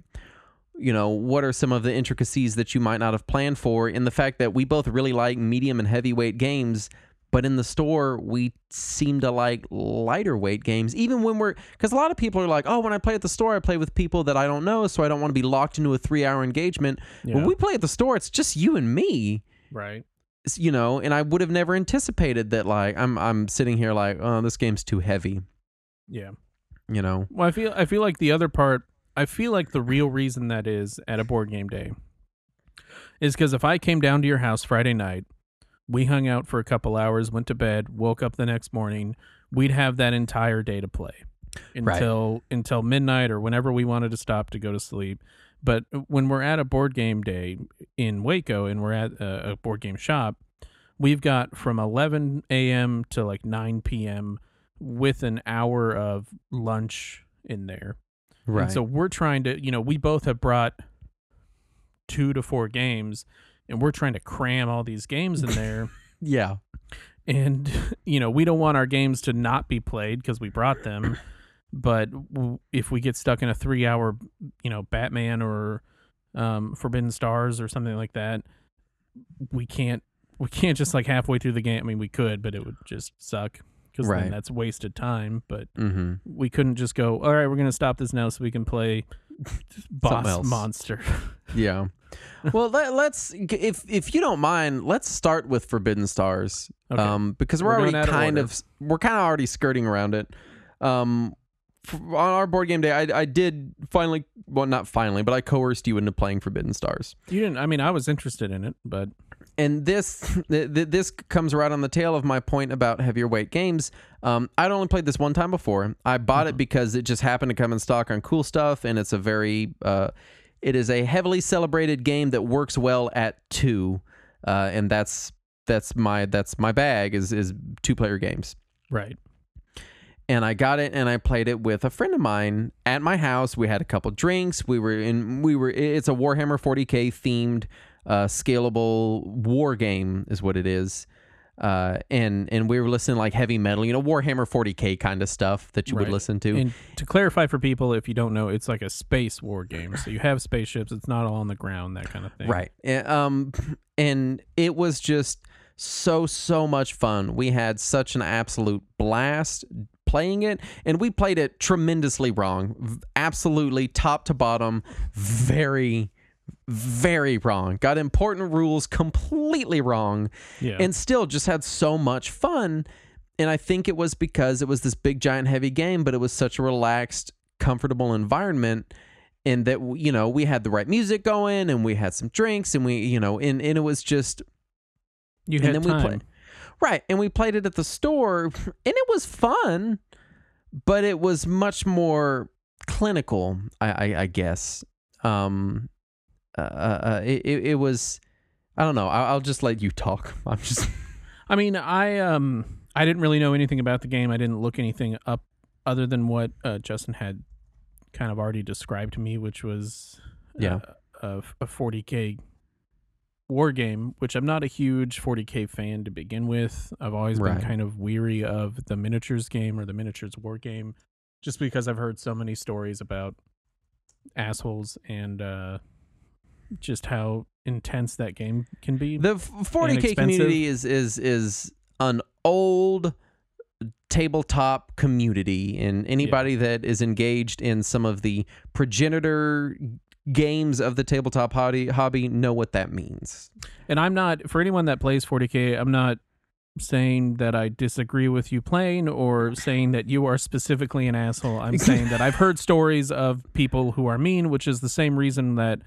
you know, what are some of the intricacies that you might not have planned for? In the fact that we both really like medium and heavyweight games. But in the store, we seem to like lighter weight games, even when we're because a lot of people are like, "Oh, when I play at the store, I play with people that I don't know, so I don't want to be locked into a three-hour engagement." When we play at the store, it's just you and me,
right.
you know. And I would have never anticipated that. Like, I'm I'm sitting here like, "Oh, this game's too heavy,"
Yeah.
you know.
Well, I feel I feel like the other part. I feel like the real reason that is at a board game day is because if I came down to your house Friday night, we hung out for a couple hours, went to bed, woke up the next morning, we'd have that entire day to play
Right.
until until midnight or whenever we wanted to stop to go to sleep. But when we're at a board game day in Waco and we're at a, a board game shop, we've got from 11 a.m. to like 9 p.m. with an hour of lunch in there. And so we're trying to, you know, we both have brought two to four games and we're trying to cram all these games in there. [LAUGHS]
yeah,
and, you know, we don't want our games to not be played because we brought them. [CLEARS THROAT] But w- if we get stuck in a three hour, you know, Batman or um, Forbidden Stars or something like that, we can't. We can't just like halfway through the game. I mean, we could, but it would just suck because
Right.
then that's wasted time. But
mm-hmm.
we couldn't just go all right we're gonna stop this now so we can play [LAUGHS] boss monster [LAUGHS]
yeah. well, let, let's if if you don't mind, let's start with Forbidden Stars.
Okay.
Um, because we're,
We're
already
going out of
kind of we're kind of already skirting around it. Um, on our board game day, I, I did finally, well, not finally, but I coerced you into playing Forbidden Stars.
You didn't. I mean, I was interested in it, but
and this [LAUGHS] th- th- this comes right on the tail of my point about heavier weight games. Um, I'd only played this one time before. I bought it because it just happened to come in stock on Cool Stuff, and it's a very uh, it is a heavily celebrated game that works well at two, uh, and that's that's my that's my bag is is two player games.
right.
And I got it and I played it with a friend of mine at my house. We had a couple drinks. We were in we were it's a Warhammer 40K themed uh, scalable war game is what it is. Uh, and and we were listening to, like heavy metal, you know, Warhammer 40K kind of stuff that you would listen to.
And to clarify for people, if you don't know, it's like a space war game. So you have spaceships. It's not all on the ground, that kind of thing.
Right. And, Um, and it was just so so much fun. We had such an absolute blast playing it, and we played it tremendously wrong. Absolutely top to bottom, very very wrong. Got important rules completely wrong,
Yeah.
and still just had so much fun. And I think it was because it was this big, giant, heavy game, but it was such a relaxed, comfortable environment. And that, you know, we had the right music going and we had some drinks and we, you know, and, and it was just,
you
and
had
then
time.
we played. Right. And we played it at the store and it was fun, but it was much more clinical, I, I, I guess. Um, uh, uh, it, it, it was, I don't know. I'll, I'll just let you talk. [LAUGHS] I'm just, [LAUGHS]
I mean, I um, I didn't really know anything about the game. I didn't look anything up other than what uh, Justin had kind of already described to me, which was
Yeah.
uh, a, a 40k war game, which I'm not a huge 40k fan to begin with. I've always
Right.
been kind of weary of the miniatures game or the miniatures war game, just because I've heard so many stories about assholes and uh, just how intense that game can be.
the 40K community is, is, is an old tabletop community and anybody that is engaged in some of the progenitor games of the tabletop hobby, hobby know what that means.
And I'm not for anyone that plays 40k. I'm not saying that I disagree with you playing or saying that you are specifically an asshole. I'm [LAUGHS] saying that I've heard stories of people who are mean, which is the same reason that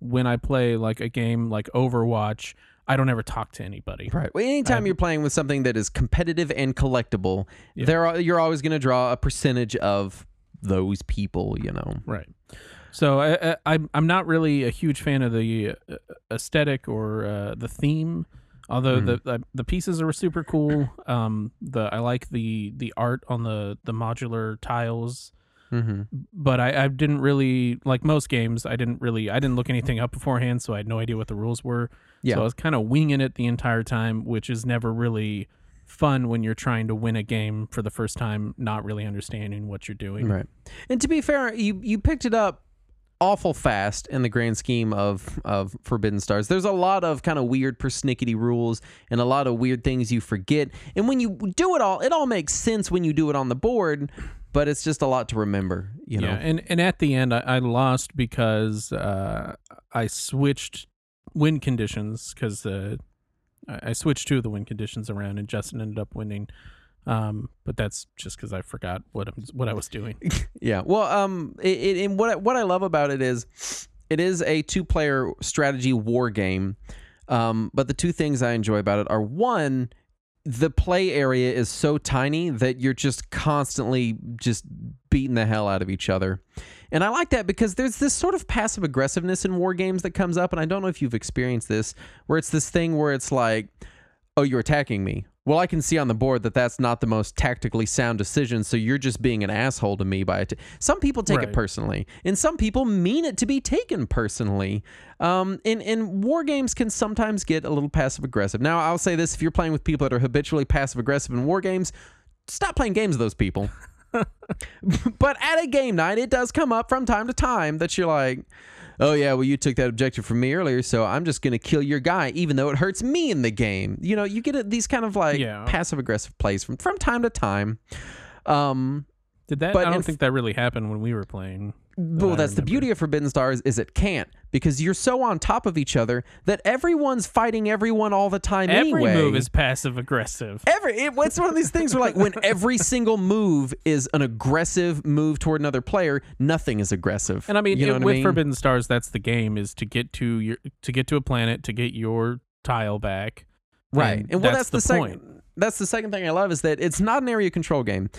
when I play like a game like Overwatch, I don't ever talk to anybody.
Right. Well, anytime
Um,
you're playing with something that is competitive and collectible,
Yeah.
there are, you're always going to draw a percentage of those people. You know.
Right. So I, I, I'm I'm not really a huge fan of the uh, aesthetic or uh, the theme. Although the, the the pieces are super cool. Um, the I like the the art on the the modular tiles.
Mm-hmm.
but I, I didn't really like most games. I didn't really I didn't look anything up beforehand, so I had no idea what the rules were.
Yeah.
So I was kind of winging it the entire time, which is never really fun when you're trying to win a game for the first time, not really understanding what you're doing.
Right. And to be fair, you you picked it up awful fast in the grand scheme of of Forbidden Stars. There's a lot of kind of weird persnickety rules and a lot of weird things you forget. And when you do it all, it all makes sense when you do it on the board, but it's just a lot to remember, you know.
Yeah, and and at the end I, I lost because uh, I switched win conditions because uh, I I switched two of the win conditions around, and Justin ended up winning. Um, but that's just because I forgot what I'm, what I was doing. [LAUGHS]
Yeah. Well, um, it, it, and what I- what I love about it is, it is a two player strategy war game. Um, but the two things I enjoy about it are one, the play area is so tiny that you're just constantly just beating the hell out of each other. And I like that because there's this sort of passive aggressiveness in war games that comes up, and I don't know if you've experienced this, where it's this thing where it's like, oh, you're attacking me. Well, I can see on the board that that's not the most tactically sound decision, so you're just being an asshole to me by it. Some people take it personally, and some people mean it to be taken personally. Um, and, and war games can sometimes get a little passive aggressive. Now, I'll say this if you're playing with people that are habitually passive aggressive in war games, stop playing games with those people. [LAUGHS] but at a game night, it does come up from time to time that you're like, oh, yeah, well, you took that objective from me earlier, so I'm just going to kill your guy, even though it hurts me in the game. You know, you get it- these kind of like
Yeah.
passive aggressive plays from, from time to time. Um,
Did that? I don't think that really happened when we were playing.
Well, that's the beauty of Forbidden Stars is it can't because you're so on top of each other that everyone's fighting everyone all the time
Every
anyway.
move is passive aggressive.
Every it, it's one of these things where like when [LAUGHS] every single move is an aggressive move toward another player, nothing is aggressive.
And I mean,
you know
it- with
I mean?
Forbidden Stars, that's the game: is to get to your to get to a planet to get your tile back.
right?
And
And, well,
that's
that's,
the
the,
point.
second. That's the second thing I love is that it's not an area control game.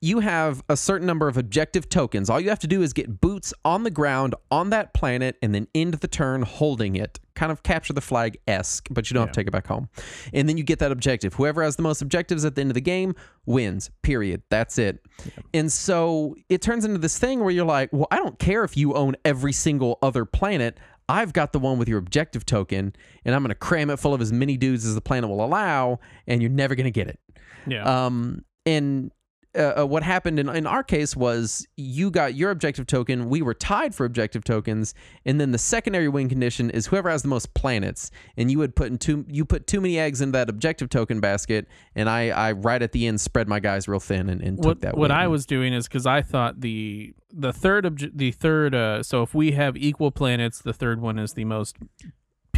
You have a certain number of objective tokens. All you have to do is get boots on the ground on that planet and then end the turn holding it. Kind of capture the flag esque, but you don't have to take it back home. And then you get that objective. Whoever has the most objectives at the end of the game wins, period. That's it. And so it turns into this thing where you're like, well, I don't care if you own every single other planet. I've got the one with your objective token, and I'm going to cram it full of as many dudes as the planet will allow, and you're never going to get it.
Yeah,
Um, and uh, uh, what happened in, in our case was you got your objective token. We were tied for objective tokens, and then the secondary win condition is whoever has the most planets. And you would put in too you put too many eggs in that objective token basket, and I I right at the end spread my guys real thin and, and
what
took that.
what
win.
I was doing is because I thought the the third obje- the third uh so if we have equal planets, the third one is the most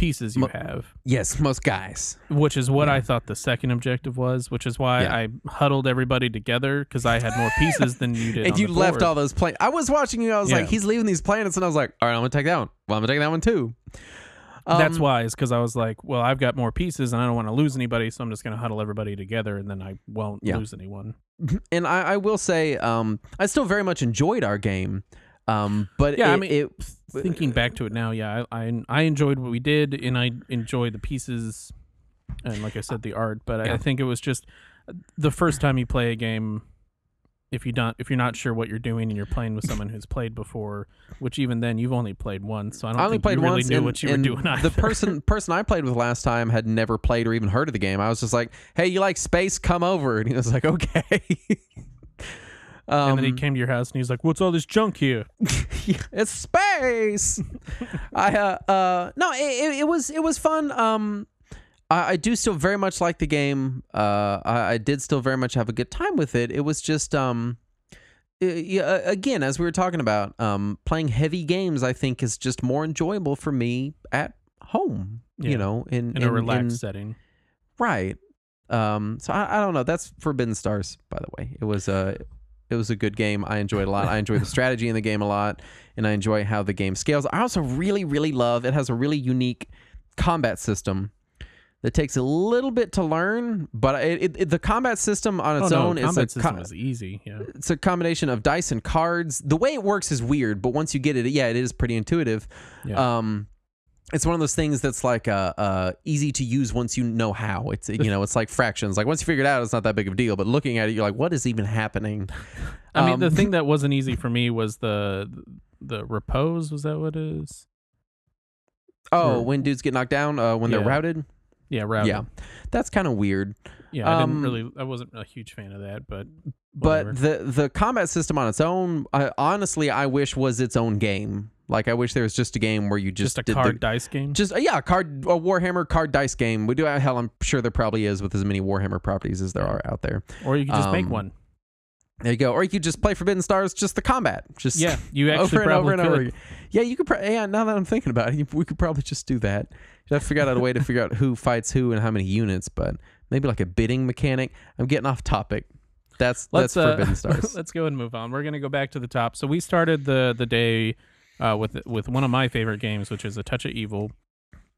pieces you
Mo-
have,
yes most guys
which is what I thought the second objective was, which is why
Yeah.
I huddled everybody together because I had more pieces than you did.
and you left
board.
all those planets. I was watching you. I was
Yeah.
like, he's leaving these planets, and I was like, all right, I'm gonna take that one. Well, I'm gonna take that one too.
That's
Um,
why is because I was like, well, I've got more pieces and I don't want to lose anybody, so I'm just going to huddle everybody together and then I won't
Yeah.
lose anyone. [LAUGHS]
and I, I will say, um, I still very much enjoyed our game. Um, but
Yeah, I mean,
it,
Thinking back to it now, yeah, I, I I enjoyed what we did and I enjoyed the pieces and like I said, the art. But I, I think it was just the first time you play a game. If you don't, if you're not sure what you're doing and you're playing with someone who's played before, which even then you've only played once, so I don't
I only
think
played
you really
once.
knew
and,
what you were doing.
the person [LAUGHS] person I played with last time had never played or even heard of the game. I was just like, "Hey, you like space? Come over." And he was like, "Okay." [LAUGHS] um,
and then he came to your house and he's like, "What's all this junk here?" [LAUGHS]
it's space. [LAUGHS] I uh, uh no, it, it, was it was fun. Um, I, I do still very much like the game. Uh, I, I did still very much have a good time with it. It was just um. Yeah, again, as we were talking about, um, playing heavy games, I think is just more enjoyable for me at home.
Yeah,
You know, in
In a relaxed setting.
right. Um, so I, I don't know. That's Forbidden Stars, by the way. It was a it was a good game. I enjoyed a lot. I enjoy the strategy in the game a lot, and I enjoy how the game scales. I also really, really love it has a really unique combat system that takes a little bit to learn, but it, it, it- the combat system on
Oh
its
no,
own is
combat
a
system is easy. Yeah.
it's a combination of dice and cards. The way it works is weird, but once you get it, yeah, it is pretty intuitive.
Yeah.
Um, it's one of those things that's like uh, uh, easy to use once you know how. It's you know, it's like fractions. Like once you figure it out, it's not that big of a deal. But looking at it, you're like, what is even happening? [LAUGHS]
I mean, the
Um,
thing [LAUGHS] that wasn't easy for me was the the repose. Was that what it is?
Oh,
Or-
when dudes get knocked down, uh, when they're routed.
Yeah, routed.
Yeah, that's kind of weird.
Yeah, I didn't
Um,
really. I wasn't a huge fan of that, but
But the the combat system on its own, I, honestly, I wish was its own game. Like I wish there was just a game where you just,
just a card
the,
dice game.
Just uh, yeah, a card a Warhammer card dice game. We do hell. I'm sure there probably is with as many Warhammer properties as there are out there.
or you could just make
um,
one.
There you go. Or you could just play Forbidden Stars, just the combat. Just
Yeah, you [LAUGHS] actually
over and over and
could.
over. again. Yeah, you could. Pro- yeah, now that I'm thinking about it, we could probably just do that. You'd have to figure out a way to figure out who fights who and how many units, but maybe like a bidding mechanic. I'm getting off topic. That's
Let's
that's
uh,
Forbidden [LAUGHS] Stars.
let's go and move on. We're gonna go back to the top. So we started the the day uh, with with one of my favorite games, which is A Touch of Evil,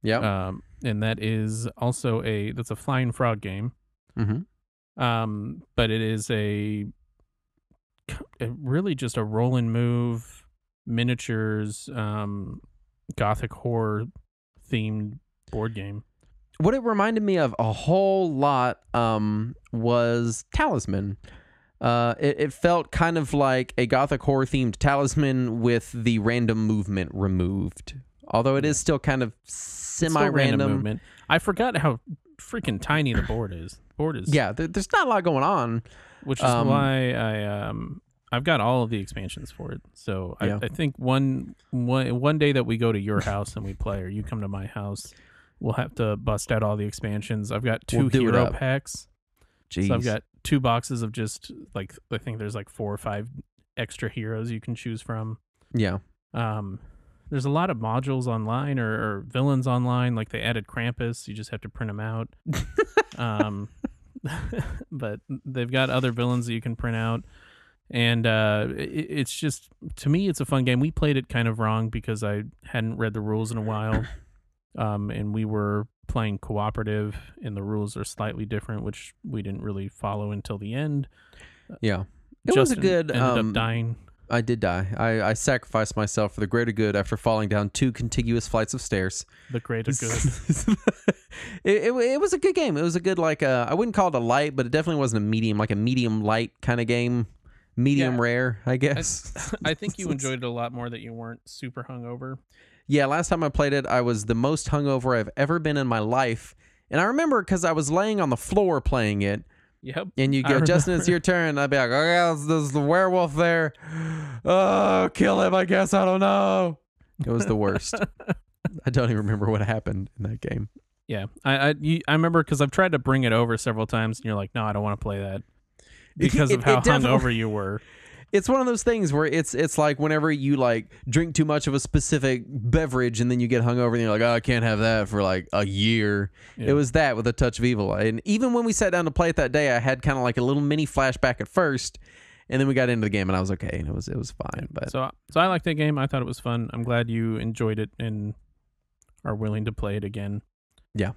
yeah.
um, and that is also a that's a flying frog game.
mm-hmm.
um, but it is a, a really just a roll and move miniatures um, gothic horror themed board game.
What it reminded me of a whole lot um, was Talisman. Uh, it, it felt kind of like a gothic horror themed talisman with the random movement removed. Although it is still kind of
It's still random
semi-random.
movement. I forgot how freaking tiny the board is. The board is
Yeah, there, there's not a lot going on.
which is
um,
why I um I've got all of the expansions for it. So I,
Yeah.
I think one one one day that we go to your [LAUGHS] house and we play, or you come to my house, we'll have to bust out all the expansions. I've got 2
We'll
hero packs.
Jeez.
So I've got two boxes of just like I think there's like four or five extra heroes you can choose from.
Yeah.
Um, there's a lot of modules online or, or villains online. Like they added Krampus, you just have to print them out. [LAUGHS] um, [LAUGHS] but they've got other villains that you can print out, and uh, it, it's just to me, it's a fun game. We played it kind of wrong because I hadn't read the rules in a while, [CLEARS THROAT] um, and we were playing cooperative, and the rules are slightly different, which we didn't really follow until the end.
Yeah. It was a good,
ended
um,
up dying.
I did die. I, I sacrificed myself for the greater good after falling down two contiguous flights of stairs.
The greater [LAUGHS] good.
it, it, it was a good game. It was a good like uh, I wouldn't call it a light, but it definitely wasn't a medium, like a medium light kind of game. Medium
Yeah.
rare, I guess. [LAUGHS]
I think you [LAUGHS] enjoyed it a lot more that you weren't super hungover.
Yeah, last time I played it, I was the most hungover I've ever been in my life. And I remember because I was laying on the floor playing it,
Yep.
and you go, Justin, it's your turn. I'd be like, okay, there's, there's the werewolf there. Oh, kill him, I guess. I don't know. It was the worst. [LAUGHS] I don't even remember what happened in that game.
Yeah, I I, you, I remember because I've tried to bring it over several times, and you're like, no, I don't want to play that because
It-
of how hungover you were.
It's one of those things where it's it's like whenever you like drink too much of a specific beverage and then you get hungover and you're like, oh, I can't have that for like a year.
Yeah.
It was that with a touch of evil. And even when we sat down to play it that day, I had kind of like a little mini flashback at first, and then we got into the game and I was okay and it was it was fine. But
So so I liked that game. I thought it was fun. I'm glad you enjoyed it and are willing to play it again.
Yeah.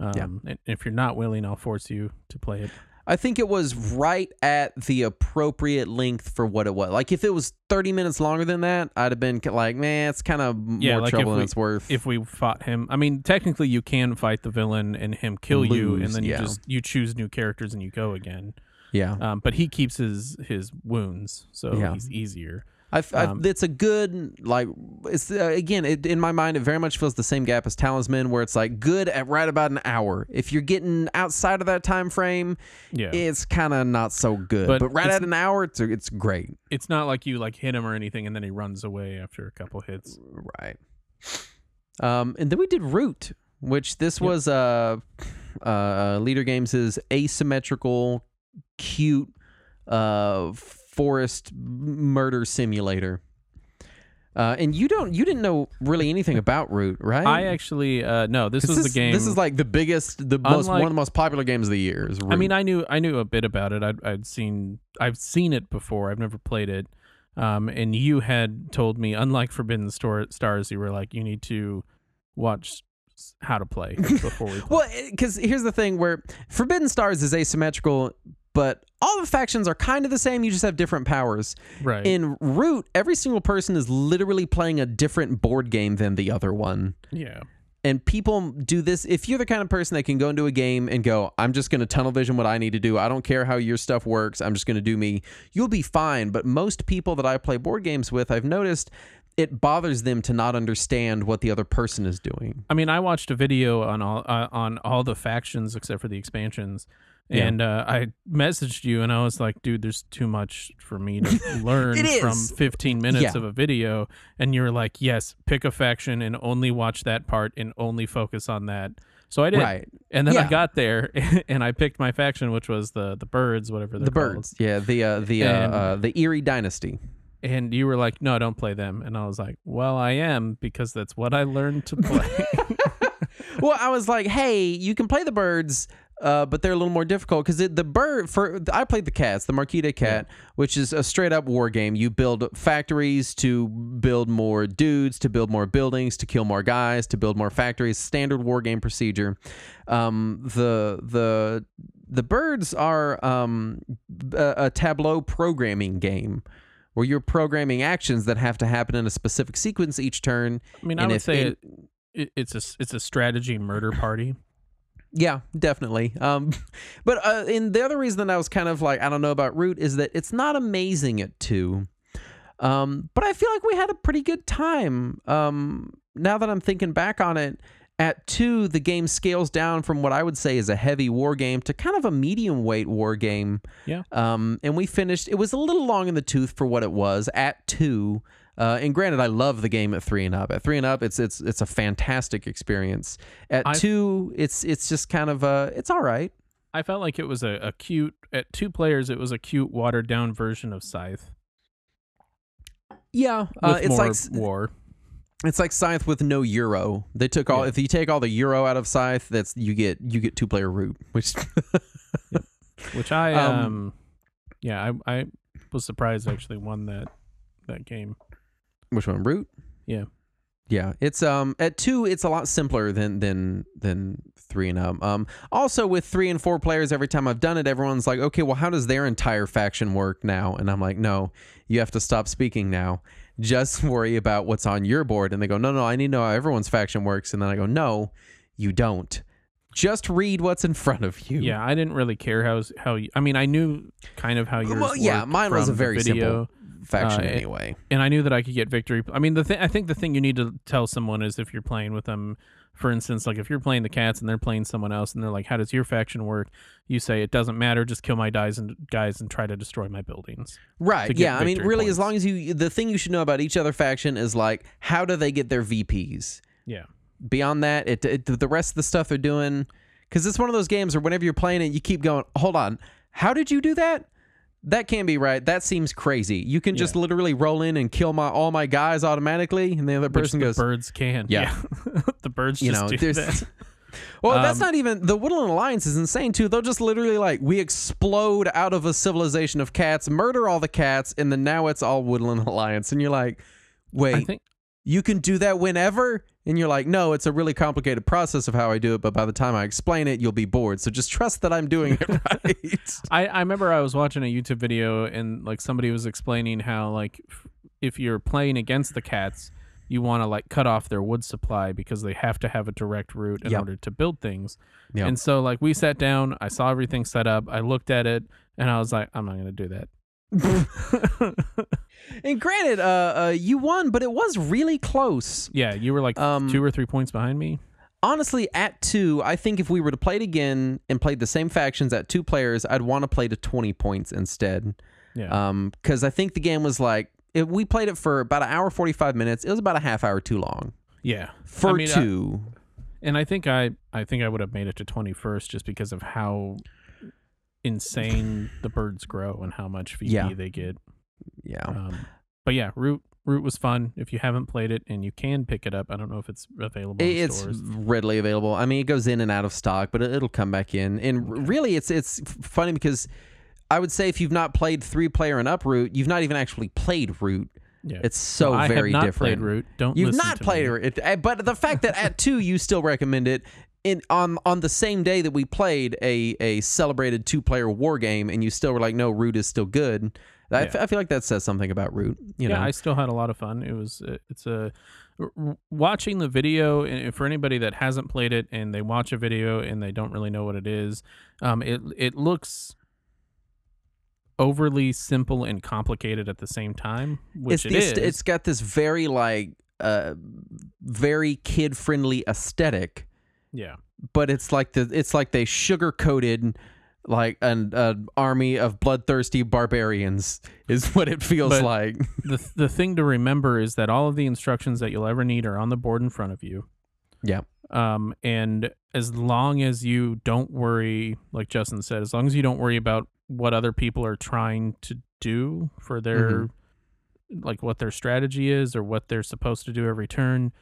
Um,
Yeah.
If you're not willing, I'll force you to play it.
I think it was right at the appropriate length for what it was. Like if it was 30 minutes longer than that, I'd have been like, man, it's kind of
Yeah,
more
like
trouble than
we-
it's worth.
If we fought him, I mean, technically you can fight the villain and him kill you, and
Lose,
then you just you choose new characters and you go again.
yeah.
Um, but he keeps his his wounds, so
Yeah.
he's easier.
I, I,
Um,
it's a good like it's uh, again it, in my mind it very much fills the same gap as Talisman where it's like good at right about an hour. If you're getting outside of that time frame,
Yeah.
it's kind of not so good.
But
But, right at an hour, it's it's great.
it's not like you like hit him or anything and then he runs away after a couple hits.
Right. Um, and then we did Root, which this
Yep.
was uh, uh, Leder Games' asymmetrical, cute uh, forest murder simulator. Uh, and you don't, you didn't know really anything about Root, right?
I actually uh no, This was
this,
the game.
This is like the biggest, the most, one of the most popular games of the year.
I mean, I knew I knew a bit about it. I'd I'd seen I've seen it before. I've never played it. Um, and you had told me, unlike Forbidden Stor- Stars, you were like, you need to watch how to play before we [LAUGHS] play.
Well, because here's the thing: where Forbidden Stars is asymmetrical, but all the factions are kind of the same. You just have different powers.
right.
In Root, every single person is literally playing a different board game than the other one.
yeah.
And people do this. If you're the kind of person that can go into a game and go, I'm just going to tunnel vision what I need to do. I don't care how your stuff works. I'm just going to do me. You'll be fine. But most people that I play board games with, I've noticed it bothers them to not understand what the other person is doing.
I mean, I watched a video on all uh, on all the factions except for the expansions,
Yeah.
and uh, I messaged you, and I was like, "Dude, there's too much for me to [LAUGHS] learn from 15 minutes
Yeah.
of a video." And you were like, "Yes, pick a faction and only watch that part and only focus on that." So I did,
Right.
and then I got there [LAUGHS] and I picked my faction, which was the the birds, whatever they're
The
called.
birds. Yeah. The, uh, the, uh,
And-
uh, the Eyrie Dynasty.
And you were like, "No, don't play them," and I was like, "Well, I am because that's what I learned to [LAUGHS] play."
well, I was like, hey, you can play the birds, uh, but they're a little more difficult because the bird for I played the cats, the Marquise de Cat, which is a straight up war game. You build factories to build more dudes, to build more buildings, to kill more guys, to build more factories. Standard war game procedure. Um, the the the birds are um, a, a tableau programming game. Where you're programming actions that have to happen in a specific sequence each turn,
I mean, I would say
it-
it, it, it's a it's a strategy murder party.
Yeah, definitely. Um, [LAUGHS] but uh, and the other reason that I was kind of like I don't know about Root is that it's not amazing at two. Um, but I feel like we had a pretty good time. Um, now that I'm thinking back on it, at two the game scales down from what I would say is a heavy war game to kind of a medium weight war game.
Yeah.
Um, and we finished. It was a little long in the tooth for what it was at two. Uh, and granted, I love the game at three and up. At three and up, it's it's it's a fantastic experience. At
I've-
two, it's it's just kind of uh, it's all right.
I felt like it was a, a cute at two players. It was a cute watered down version of Scythe.
Yeah, uh, it's like
war.
it's like Scythe with no Euro. They took all.
Yeah.
If you take all the Euro out of Scythe, that's you get you get two player root, which [LAUGHS]
which I
Um,
um, yeah, I I was surprised I actually won that that game.
Which one root?
Yeah.
Yeah, it's um at two, it's a lot simpler than than than three and up. Um, also with three and four players, every time I've done it, everyone's like, okay, well, how does their entire faction work now? And I'm like, no, you have to stop speaking now. Just [LAUGHS] worry about what's on your board. And they go, no, no, I need to know how everyone's faction works. And then I go, no, you don't. Just read what's in front of you.
Yeah, I didn't really care how how you, I mean, I knew kind of how yours
Well, yeah, mine was a very
video,
faction
Uh,
anyway.
and I knew that I could get victory. I mean, the thing I think the thing you need to tell someone is if you're playing with them, for instance, like if you're playing the cats and they're playing someone else, and they're like, "How does your faction work?" You say, "It doesn't matter. Just kill my guys and guys and try to destroy my buildings."
Right. Yeah. I mean, really, as long as you, the thing you should know about each other faction is like, how do they get their VPs?
Yeah,
Beyond that, it, it the rest of the stuff they're doing, because it's one of those games where whenever you're playing it, you keep going, hold on, how did you do that? That can't be right. That seems crazy. You can just literally roll in and kill my all my guys automatically, and the other person
the
goes,
birds can.
Yeah. [LAUGHS]
the birds
you
just
know,
do
there's.
that. [LAUGHS]
Well, that's
Um,
not even the Woodland Alliance is insane too. They'll just literally like we explode out of a civilization of cats, murder all the cats, and then now it's all Woodland [LAUGHS] Alliance, and you're like, wait,
think
you can do that whenever and you're like no it's a really complicated process of how i do it but by the time i explain it you'll be bored so just trust that i'm doing [LAUGHS] it right [LAUGHS]
I, I remember I was watching a YouTube video and like somebody was explaining how like if you're playing against the cats, you want to like cut off their wood supply because they have to have a direct route in
Yep.
order to build things.
Yep.
And so like we sat down, I saw everything set up, I looked at it, and I was like, I'm not gonna do that. [LAUGHS]
and granted uh, uh you won but it was really close
yeah, you were like
Um,
two or three points behind me.
honestly at two i think if we were to play it again and played the same factions at two players i'd want to play to 20 points instead
Yeah.
um because i think the game was like if we played it for about an hour 45 minutes it was about a half hour too long
yeah.
for
I mean, I-
two
And I think I I think I would have made it to 21st just because of how insane the birds grow and how much VP
Yeah.
they get.
yeah
Um, but yeah, Root Root was fun. If you haven't played it and you can pick it up, I don't know if it's available in
It's
stores.
readily available. I mean, it goes in and out of stock, but it- it'll come back in. And r- really, it's it's funny because I would say if you've not played three player and Uproot, you've not even actually played Root.
Yeah,
It's so very
have not
different.
played Root. Don't
You've
listen
not played
me.
it, uh, but the fact that at two you still recommend it. In, on on the same day that we played a, a celebrated two player war game, and you still were like, no, Root is still good. I, f-
Yeah.
I feel like that says something about Root. You
yeah,
know,
I still had a lot of fun. It was it's a watching the video and for anybody that hasn't played it and they watch a video and they don't really know what it is. Um, it it looks overly simple and complicated at the same time, which
it's
it is.
It's got this very like uh very kid friendly aesthetic
yeah.
but it's like the it's like they sugar coated like an, an army of bloodthirsty barbarians is [LAUGHS] what it feels
But-
like [LAUGHS]
the the thing to remember is that all of the instructions that you'll ever need are on the board in front of you.
yeah
Um, and as long as you don't worry, like Justin said, as long as you don't worry about what other people are trying to do for their,
Mm-hmm.
like what their strategy is or what they're supposed to do every turn,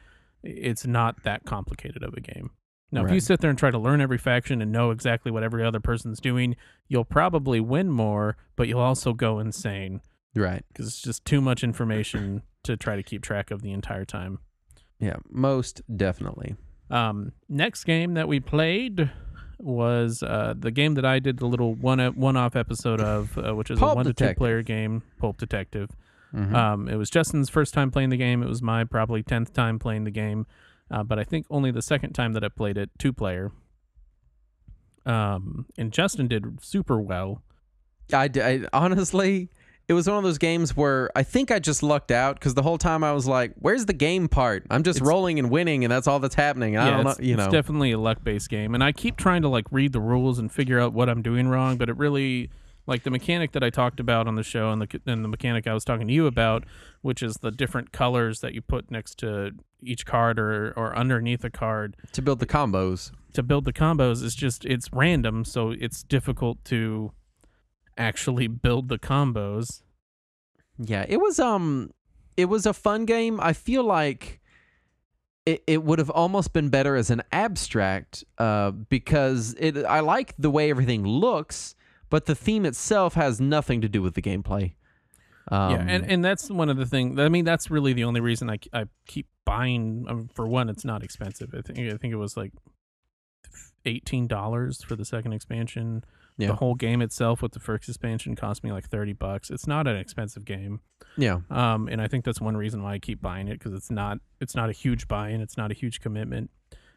it's not that complicated of a game. Now, if you sit there and try to learn every faction and know exactly what every other person's doing, you'll probably win more, but you'll also go insane
right
because it's just too much information to try to keep track of the entire time.
yeah most definitely
Um, next game that we played was uh, the game that I did the little one one off episode of, uh, which is a
Pulp
one to two player game, Pulp Detective.
Mhm.
Um, it was Justin's first time playing the game. It was my probably tenth time playing the game, uh, but I think only the second time that I played it two player. Um, and Justin did super well.
I, I- honestly, it was one of those games where I think I just lucked out because the whole time I was like, "Where's the game part? I'm just
It's-
rolling and winning, and that's all that's happening." I
yeah,
don't know,
it's,
you
it's definitely a luck based game, and I keep trying to like read the rules and figure out what I'm doing wrong, but it really like the mechanic that I talked about on the show and the and the mechanic I was talking to you about, which is the different colors that you put next to each card or or underneath a card
to build the combos.
to build the combos is just it's random, so it's difficult to actually build the combos.
Yeah, it was um it was a fun game. I feel like it, it would have almost been better as an abstract uh, because it I like the way everything looks, but the theme itself has nothing to do with the gameplay. Um,
yeah, and, and that's one of the things. I mean, that's really the only reason I, I keep buying. Um, for one, it's not expensive. I think I think it was like eighteen dollars for the second expansion.
Yeah.
The whole game itself with the first expansion cost me like thirty bucks. It's not an expensive game.
yeah,
Um, and I think that's one reason why I keep buying it because it's not it's not a huge buy-in, it's not a huge commitment,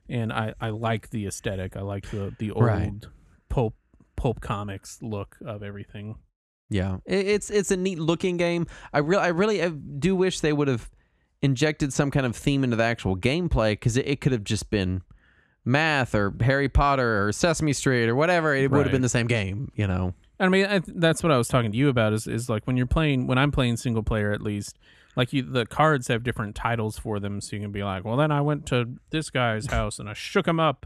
and I, I like the aesthetic. I like the the old
Right.
pulp pulp comics look of everything.
yeah. It's it's a neat looking game. I really I really I do wish they would have injected some kind of theme into the actual gameplay because it, it could have just been math or Harry Potter or Sesame Street or whatever. It would have been the same game, you know.
I mean, I, th- that's what I was talking to you about. Is is like when you're playing when I'm playing single player at least. Like you, the cards have different titles for them, so you can be like, well, then I went to this guy's house and I shook him up,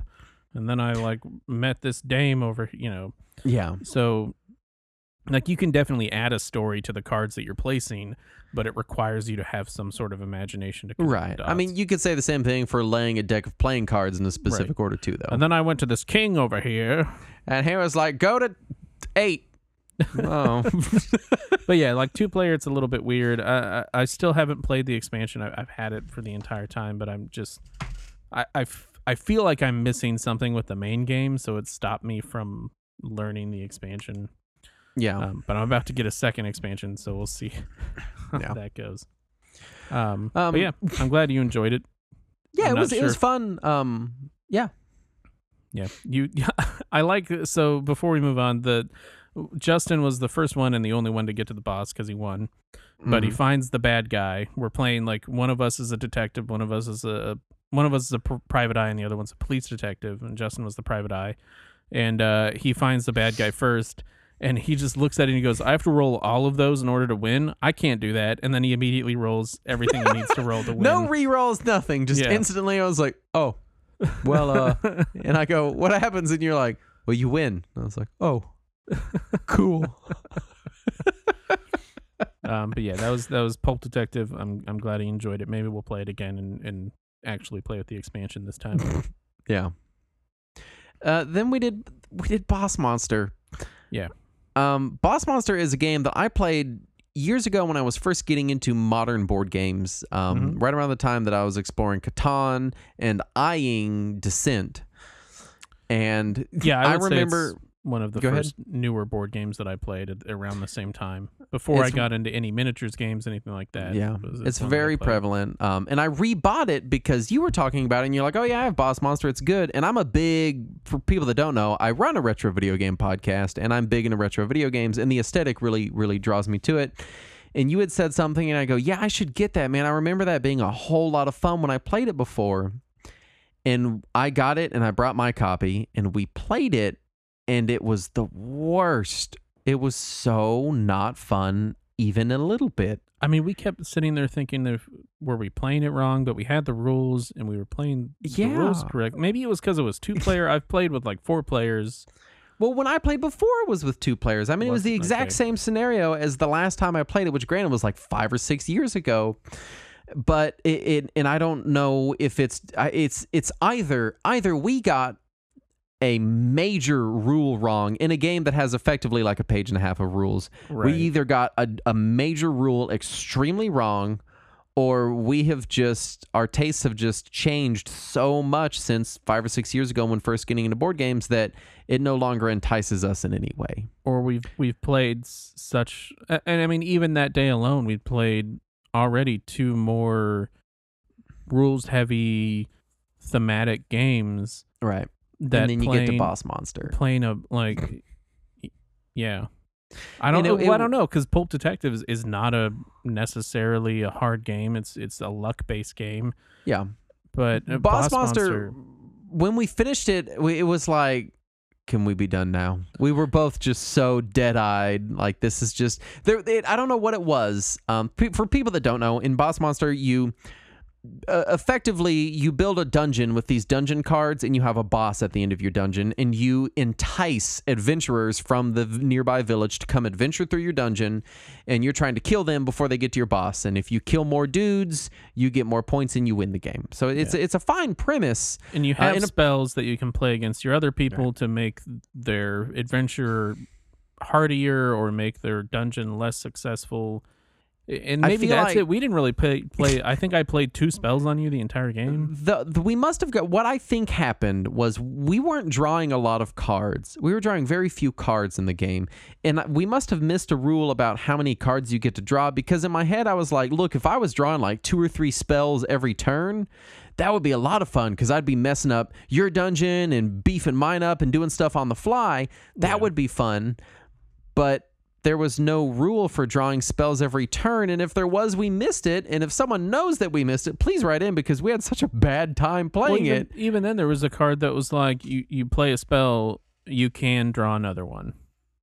and then I like met this dame over, you know,
Yeah.
So, like, you can definitely add a story to the cards that you're placing, but it requires you to have some sort of imagination to
Right. I mean, you could say the same thing for laying a deck of playing cards in a specific order too, though.
and then I went to this king over here.
And he was like, "Go to eight. oh, [LAUGHS] [LAUGHS]
But yeah, like two player, it's a little bit weird. I I, I still haven't played the expansion. I, I've had it for the entire time, but I'm just, I, I, I feel like I'm missing something with the main game, so it stopped me from learning the expansion.
yeah.
Um, but I'm about to get a second expansion, so we'll see [LAUGHS] how
Yeah.
that goes. Um,
Um,
but yeah, I'm glad you enjoyed it. [LAUGHS]
yeah,
I'm
it was it was fun. Um, yeah.
Yeah, you. [LAUGHS] yeah, I like so. Before we move on, the Justin was the first one and the only one to get to the boss because he won. But he
Mhm.
finds the bad guy. We're playing like one of us is a detective, one of us is a one of us is a pr- private eye, and the other one's a police detective. And Justin was the private eye, and uh, he finds the bad guy first. And he just looks at it and he goes, "I have to roll all of those in order to win. I can't do that." And then he immediately rolls everything he needs to roll to [LAUGHS] win.
no re-rolls, nothing. Just
Yeah.
instantly, I was like, "Oh, well." uh [LAUGHS] And I go, "What happens?" And you're like, "Well, you win." And I was like, "Oh, [LAUGHS] cool."
um, but yeah, that was that was Pulp Detective. I'm I'm glad he enjoyed it. Maybe we'll play it again and, and actually play with the expansion this time. [LAUGHS]
Yeah. Uh, then we did we did Boss Monster.
Yeah.
Um, Boss Monster is a game that I played years ago when I was first getting into modern board games. Um,
Mhm.
right around the time that I was exploring Catan and eyeing Descent. And
yeah, I,
I remember
one of the
Go ahead.
first newer board games that I played at, around the same time. Before I got into any miniatures games, anything like that.
Yeah,
it
it's very prevalent. Um, and I rebought it because you were talking about it, and you're like, "Oh yeah, I have Boss Monster. It's good." And I'm a big for people that don't know, I run a retro video game podcast, and I'm big into retro video games, and the aesthetic really, really draws me to it. And you had said something, and I go, "Yeah, I should get that, man. I remember that being a whole lot of fun when I played it before." And I got it, and I brought my copy, and we played it, and it was the worst. It was so not fun, even a little bit.
I mean, we kept sitting there thinking, if, were we playing it wrong? But we had the rules and we were playing the rules correct. Maybe it was because it was two [LAUGHS] player. I've played with like four players.
Well, when I played before, it was with two players. I mean, it was
Was-
the exact
okay.
same scenario as the last time I played it, which granted was like five or six years ago. But it, it and I don't know if it's it's it's either either we got a major rule wrong in a game that has effectively like a page and a half of rules. We either got a, a major rule extremely wrong, or we have just our tastes have just changed so much since five or six years ago when first getting into board games that it no longer entices us in any way.
or we've we've played such and I mean even that day alone we played already two more rules heavy thematic games
Right.
That
and then you get to Boss Monster.
playing a like yeah I don't
know.
Well, I don't know because Pulp Detectives is not a necessarily a hard game. It's it's a luck based game.
Yeah.
But uh,
Boss, Monster, when we finished it, we, it was like, can we be done now? We were both just so dead eyed. Like, this is just, there. It, I don't know what it was. Um, pe- for people that don't know, in Boss Monster, you uh, effectively you build a dungeon with these dungeon cards and you have a boss at the end of your dungeon and you entice adventurers from the v- nearby village to come adventure through your dungeon and you're trying to kill them before they get to your boss and if you kill more dudes you get more points and you win the game. So it's it's a fine premise
And you
Uh,
have
in a-
spells that you can play against your other people to make their adventure hardier or make their dungeon less successful. And maybe that's
like-
it. We didn't really play. Play. I think I played two spells on you the entire game.
the, the we must have got what I think happened was we weren't drawing a lot of cards. We were drawing very few cards in the game, and we must have missed a rule about how many cards you get to draw. Because in my head, I was like, look, if I was drawing like two or three spells every turn. That would be a lot of fun because I'd be messing up your dungeon and beefing mine up and doing stuff on the fly. That would be fun. But there was no rule for drawing spells every turn. And if there was, we missed it. And if someone knows that we missed it, please write in because we had such a bad time
Well,
playing
even,
it.
even then, there was a card that was like you you play a spell, you can draw another one.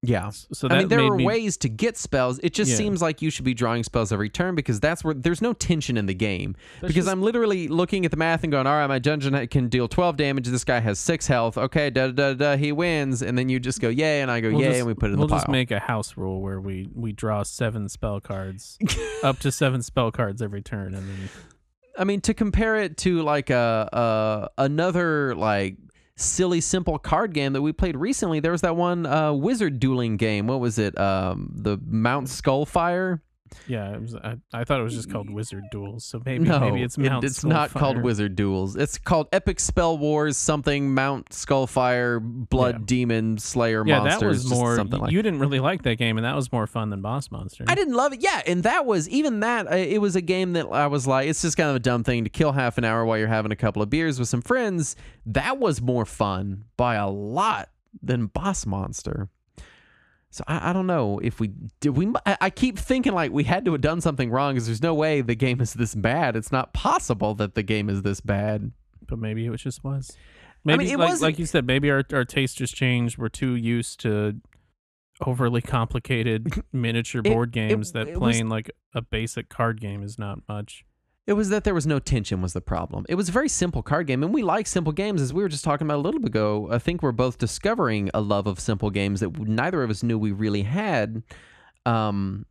Yeah.
So that
I mean, there are
me,
ways to get spells. It just
Yeah.
seems like you should be drawing spells every turn because that's where there's no tension in the game. because
just-
I'm literally looking at the math and going, all right, my dungeon can deal 12 damage. This guy has six health. Okay, da da da, da he wins. And then you just go, yay, and I go,
We'll
yay,
just,
and we put it in
we'll
the pile.
We'll just make a house rule where we we draw seven spell cards, up to seven spell cards every turn, and then [LAUGHS]
I mean, to compare it to like a, a another like silly simple card game that we played recently, there was that one uh, wizard dueling game. What was it? Um, the Mount Skullzfyre.
Yeah, it was, I, I thought it was just called Wizard Duels. So maybe
no,
maybe it's
it-
Mount.
it's not called Wizard Duels. It's called Epic Spell Wars something Mount Skullzfyre Blood
Yeah.
Demon Slayer
Yeah,
Monsters.
that was more.
something like
you didn't really like that game, and that was more fun than Boss Monster.
I didn't love it. Yeah, and that was even that. It was a game that I was like, it's just kind of a dumb thing to kill half an hour while you're having a couple of beers with some friends. That was more fun by a lot than Boss Monster. So I, I don't know if we did. We I, I keep thinking like we had to have done something wrong because there's no way the game is this bad. It's not possible that the game is this bad.
but maybe it just was.
I mean,
Maybe
it
like,
wasn't-
like you said, maybe our our taste just changed. We're too used to overly complicated [LAUGHS] miniature
It-
board games that
it was-
playing like a basic card game is not much.
It was that there was no tension was the problem. It was a very simple card game, and we like simple games, as we were just talking about a little bit ago. I think we're both discovering a love of simple games that neither of us knew we really had. Um,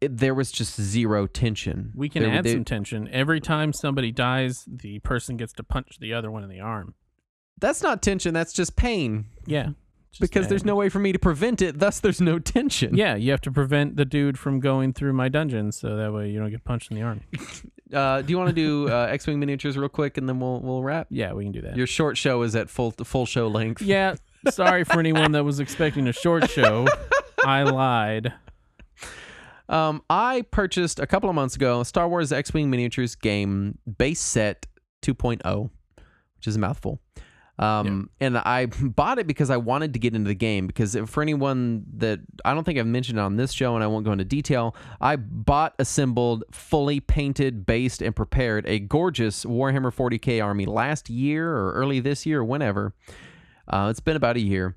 it, there was just zero tension.
We can
There-
add
there-
some tension every time somebody dies. The person gets to punch the other one in the arm.
That's not tension. That's just pain.
Yeah, just
because there's no way for me to prevent it. Thus, there's no tension.
Yeah, you have to prevent the dude from going through my dungeon, so that way you don't get punched in the arm. [LAUGHS]
Uh, do you want to do uh, [LAUGHS] X-wing miniatures real quick, and then we'll we'll wrap?
Yeah, we can do that.
Your short show is at full full show length.
Yeah, [LAUGHS] sorry for anyone that was expecting a short show. I lied.
Um, I purchased a couple of months ago Star Wars X-wing miniatures game base set 2.0, which is a mouthful. Um, and I [LAUGHS] bought it because I wanted to get into the game. Because for anyone that I don't think I've mentioned on this show, and I won't go into detail, I bought, assembled, fully painted, based, and prepared a gorgeous Warhammer 40k army last year or early this year or whenever. Uh, it's been about a year.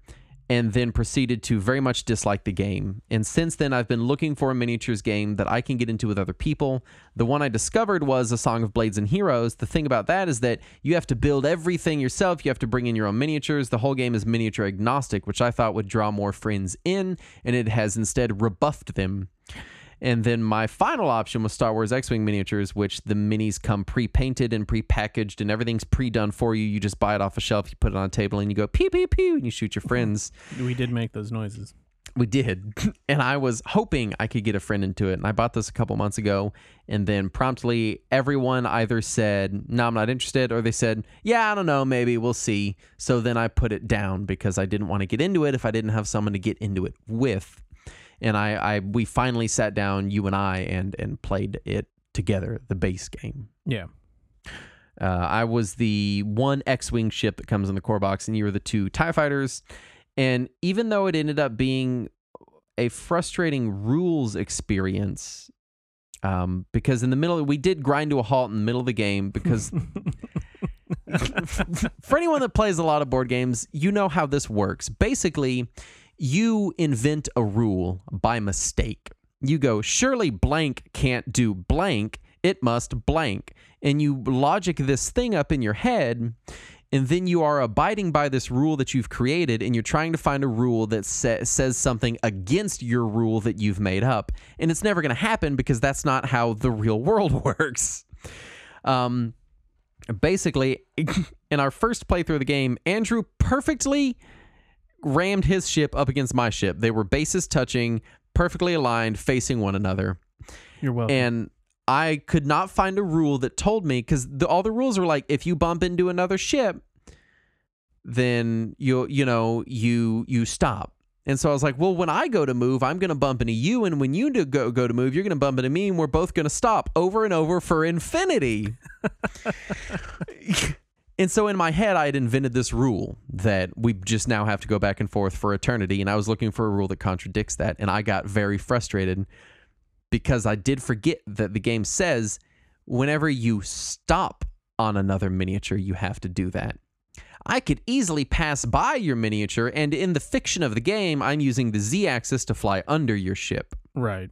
And then proceeded to very much dislike the game. And since then, I've been looking for a miniatures game that I can get into with other people. The one I discovered was A Song of Blades and Heroes. The thing about that is that you have to build everything yourself. You have to bring in your own miniatures. The whole game is miniature agnostic, which I thought would draw more friends in, and it has instead rebuffed them. And then my final option was Star Wars X Wing miniatures, which the minis come pre painted and pre packaged, and everything's pre done for you. You just buy it off a shelf, you put it on a table, and you go pew, pew, pew, and you shoot your friends. [LAUGHS]
We did make those noises.
We did. [LAUGHS] And I was hoping I could get a friend into it. And I bought this a couple months ago. And then promptly everyone either said, No, I'm not interested, or they said, Yeah, I don't know, maybe we'll see. So then I put it down because I didn't want to get into it if I didn't have someone to get into it with. And I, I we finally sat down, you and I, and and played it together, the base game.
Yeah.
Uh, I was the one X-wing ship that comes in the core box, and you were the two Tie fighters. And even though it ended up being a frustrating rules experience, um, because in the middle we did grind to a halt in the middle of the game because [LAUGHS] [LAUGHS] for anyone that plays a lot of board games, you know how this works. Basically, you invent a rule by mistake. You go, surely blank can't do blank. it must blank. And you logic this thing up in your head, and then you are abiding by this rule that you've created, and you're trying to find a rule that sa- says something against your rule that you've made up. And it's never going to happen because that's not how the real world [LAUGHS] works. Um, basically, [LAUGHS] in our first playthrough of the game, Andrew perfectly rammed his ship up against my ship. They were bases touching, perfectly aligned, facing one another.
You're welcome.
And I could not find a rule that told me because all the rules were like if you bump into another ship, then you you know you you stop. And so I was like, well, when I go to move, I'm going to bump into you, and when you do go go to move, you're going to bump into me, and we're both going to stop over and over for infinity. [LAUGHS] and so in my head, I had invented this rule that we just now have to go back and forth for eternity, and I was looking for a rule that contradicts that, and I got very frustrated because I did forget that the game says whenever you stop on another miniature, you have to do that. I could easily pass by your miniature, and in the fiction of the game, I'm using the z axis to fly under your ship.
right.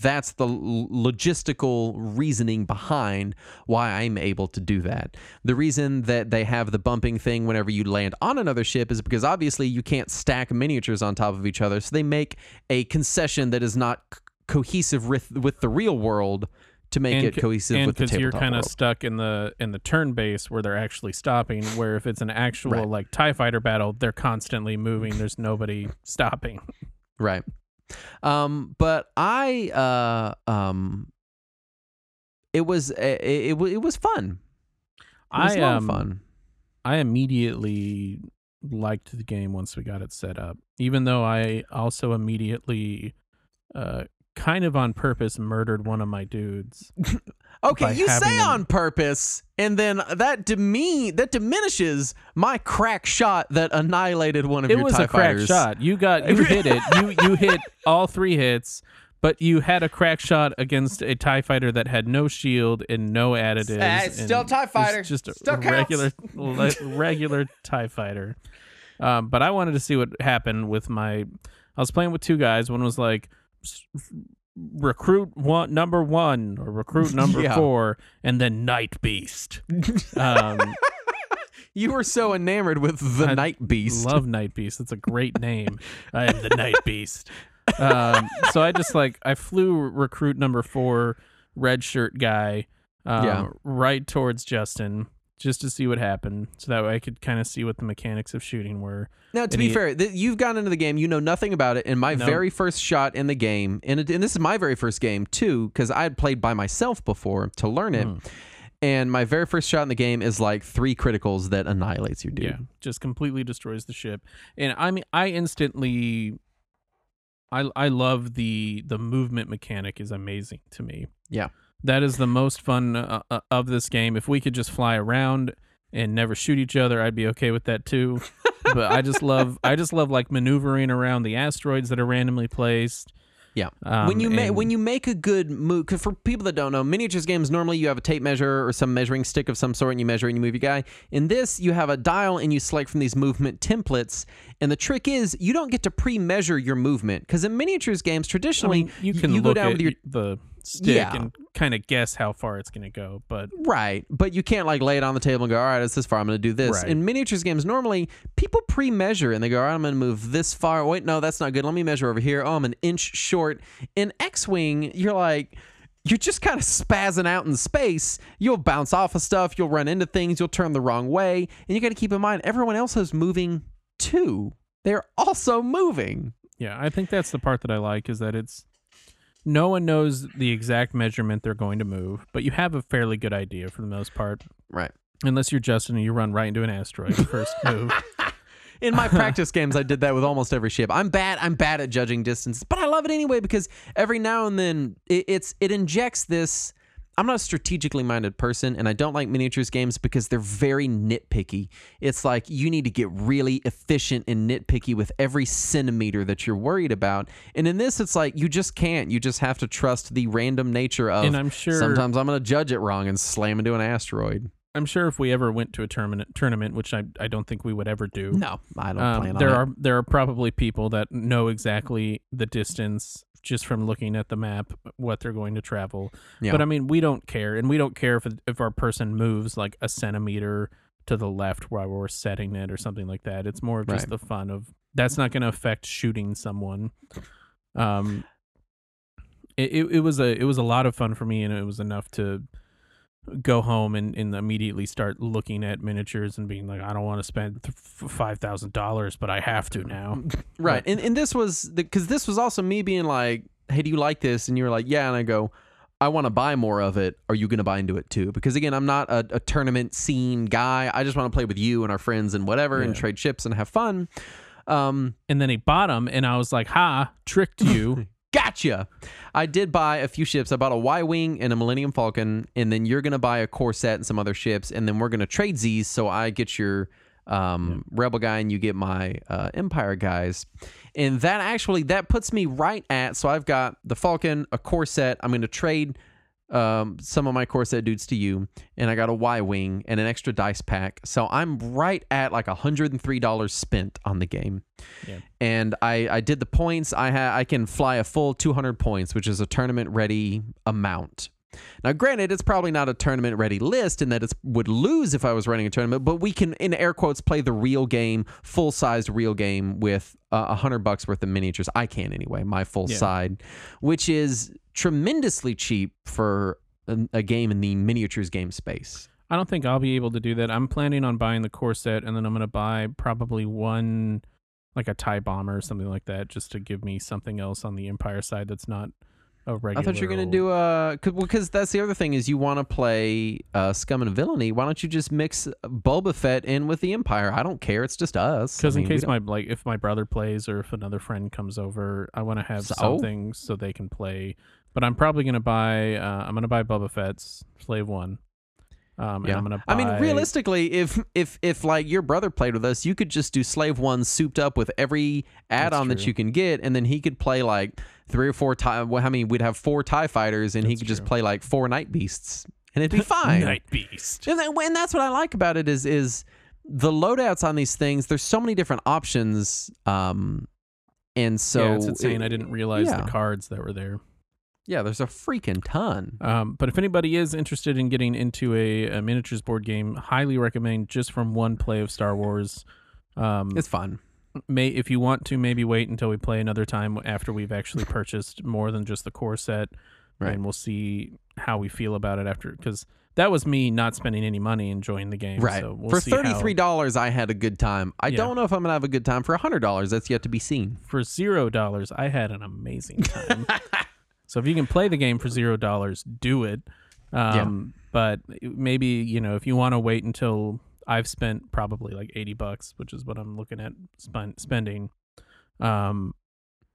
That's the logistical reasoning behind why I'm able to do that. The reason that they have the bumping thing whenever you land on another ship is because obviously you can't stack miniatures on top of each other. So they make a concession that is not c- cohesive with, with the real world to make it cohesive
and
with the tabletop you're
kind of stuck in the in the turn base where they're actually stopping. Where if it's an actual
Right.
like Tie Fighter battle, they're constantly moving. There's nobody stopping.
Right. Um, but I uh um it was it, it, it was fun. It was
I um,
fun.
I immediately liked the game once we got it set up, even though I also immediately, uh, kind of on purpose, murdered one of my dudes. [LAUGHS]
Okay, you say
them-
on purpose, and then that demean that diminishes my crack shot that annihilated one of
It
your
was
TIE
a crack
fighters.
shot. You got you hit it. You you hit all three hits. But you had a crack shot against a Tie Fighter that had no shield and no additives.
Uh, it's still TIE Fighter.
just a
Still
regular, le- regular Tie Fighter. Um, but I wanted to see what happened with my. I was playing with two guys. One was like recruit one number one or recruit [LAUGHS] number
Yeah.
four, and then Night Beast. Um, [LAUGHS]
You were so enamored with the
I
Night Beast.
I love Night Beast. It's a great name. I am the Night Beast. Um, so I just like I flew recruit number four, red shirt guy, um,
Yeah.
right towards Justin just to see what happened, so that way I could kind of see what the mechanics of shooting were.
Now, to
And
be
he-
fair, th- you've gotten into the game, you know nothing about it. And my
No.
very first shot in the game, and, it, and this is my very first game too, because I had played by myself before to learn it.
Mm.
And my very first shot in the game is like three criticals that annihilates your dude.
Yeah, just completely destroys the ship. And I mean, I instantly, I I love the the movement mechanic is amazing to me.
Yeah.
That is the most fun uh, uh, of this game. If we could just fly around and never shoot each other, I'd be okay with that too. [LAUGHS] but I just love I just love like maneuvering around the asteroids that are randomly placed.
Yeah.
Um,
when you make when you make a good move, 'cause for people that don't know, miniatures games normally you have a tape measure or some measuring stick of some sort, and you measure and you move your guy. In this, you have a dial and you select from these movement templates. And the trick is you don't get to pre-measure your movement because in miniatures games
I
traditionally
mean, you can
you
look
go down
at
with your
the stick
Yeah.
and kind of guess how far it's going to go, but
Right, but you can't like lay it on the table and go, all right, it's this far. I'm going to do this.
Right.
In miniatures games, normally people pre-measure and they go, all right, I'm going to move this far. Wait, no, that's not good. Let me measure over here. Oh, I'm an inch short. In X-wing, you're like, you're just kind of spazzing out in space. You'll bounce off of stuff. You'll run into things. You'll turn the wrong way, and you got to keep in mind everyone else is moving too. They're also moving.
Yeah, I think that's the part that I like is that it's no one knows the exact measurement they're going to move, but you have a fairly good idea for the most part.
Right.
Unless you're Justin and you run right into an asteroid first [LAUGHS] move.
In my [LAUGHS] practice games, I did that with almost every ship. I'm bad. I'm bad at judging distance, but I love it anyway because every now and then it, it's it injects this. I'm not a strategically minded person, and I don't like miniatures games because they're very nitpicky. It's like you need to get really efficient and nitpicky with every centimeter that you're worried about. And in this, it's like you just can't. You just have to trust the random nature of.
And I'm sure-
sometimes I'm going to judge it wrong and slam into an asteroid.
I'm sure if we ever went to a tournament, tournament, which I, I don't think we would ever do.
No, I don't
um,
plan on that.
there
it.
are there are probably people that know exactly the distance just from looking at the map what they're going to travel.
Yeah.
But I mean, we don't care, and we don't care if if our person moves like a centimeter to the left while we're setting it or something like that. It's more of just
Right.
the fun of that's not going to affect shooting someone. Um, it, it it was a it was a lot of fun for me, and it was enough to go home and, and immediately start looking at miniatures and being like, I don't want to spend five thousand dollars, but I have to now. [LAUGHS] [LAUGHS]
Right. And and this was because this was also me being like, "Hey, do you like this?" And you were like, "Yeah." And I go, "I want to buy more of it. Are you going to buy into it too?" Because again, I'm not a, a tournament scene guy. I just want to play with you and our friends and whatever and trade ships and have fun. Um,
And then he bought them, and I was like, "Ha, tricked you." [LAUGHS]
gotcha. I did buy a few ships. I bought a Y wing and a Millennium Falcon, and then you're gonna buy a core set and some other ships, and then we're gonna trade Z's. So I get your um, Rebel guy, and you get my uh, Empire guys, and that actually that puts me right at. So I've got the Falcon, a core set. I'm gonna trade. Um, some of my core set dudes to you, and I got a Y wing and an extra dice pack. So I'm right at like $103 spent on the game
Yeah.
and I, I did the points. I ha- I can fly a full 200 points, which is a tournament ready amount. Now, granted, it's probably not a tournament ready list in that it would lose if I was running a tournament, but we can, in air quotes, play the real game, full sized real game with uh, a hundred bucks worth of miniatures. I can anyway, my full
Yeah.
side, which is tremendously cheap for a, a game in the miniatures game space.
I don't think I'll be able to do that. I'm planning on buying the core set, and then I'm going to buy probably one, like a tie bomber or something like that, just to give me something else on the Empire side that's not a regular.
I thought you were gonna do a because that's the other thing is you want to play uh, Scum and Villainy. Why don't you just mix Boba Fett in with the Empire? I don't care. It's just us.
Because
I
in
mean, we
case my like if my brother plays or if another friend comes over, I want to have
So?
something so they can play. But I'm probably gonna buy. Uh, I'm gonna buy Boba Fett's Slave One. Um, and
Yeah.
I'm gonna. Buy,
I mean, realistically, if if if like your brother played with us, you could just do Slave One souped up with every add-on that you can get, and then he could play like three or four tie. Well, I mean, we'd have four Tie Fighters, and he
That's
could just play like four Night Beasts, and it'd be [LAUGHS] fine.
Night Beast.
And, that, and that's what I like about it is is the loadouts on these things. There's so many different options, um, and so
yeah, it's insane.
it-
I didn't realize
yeah.
the cards that were there.
Yeah, there's a freaking ton.
Um, but if anybody is interested in getting into a, a miniatures board game, highly recommend just from one play of Star Wars. Um,
It's fun.
May if you want to maybe wait until we play another time after we've actually purchased more than just the core set,
Right.
and we'll see how we feel about it after. Because that was me not spending any money enjoying the game.
Right.
So we'll
for
see
thirty three dollars, I had a good time. I
Yeah.
don't know if I'm gonna have a good time for hundred dollars. That's yet to be seen.
for zero dollars, I had an amazing time. [LAUGHS] so if you can play the game for zero dollars, do it. Um, But maybe you know if you want to wait until I've spent probably like eighty bucks, which is what I'm looking at spend, spending. Um,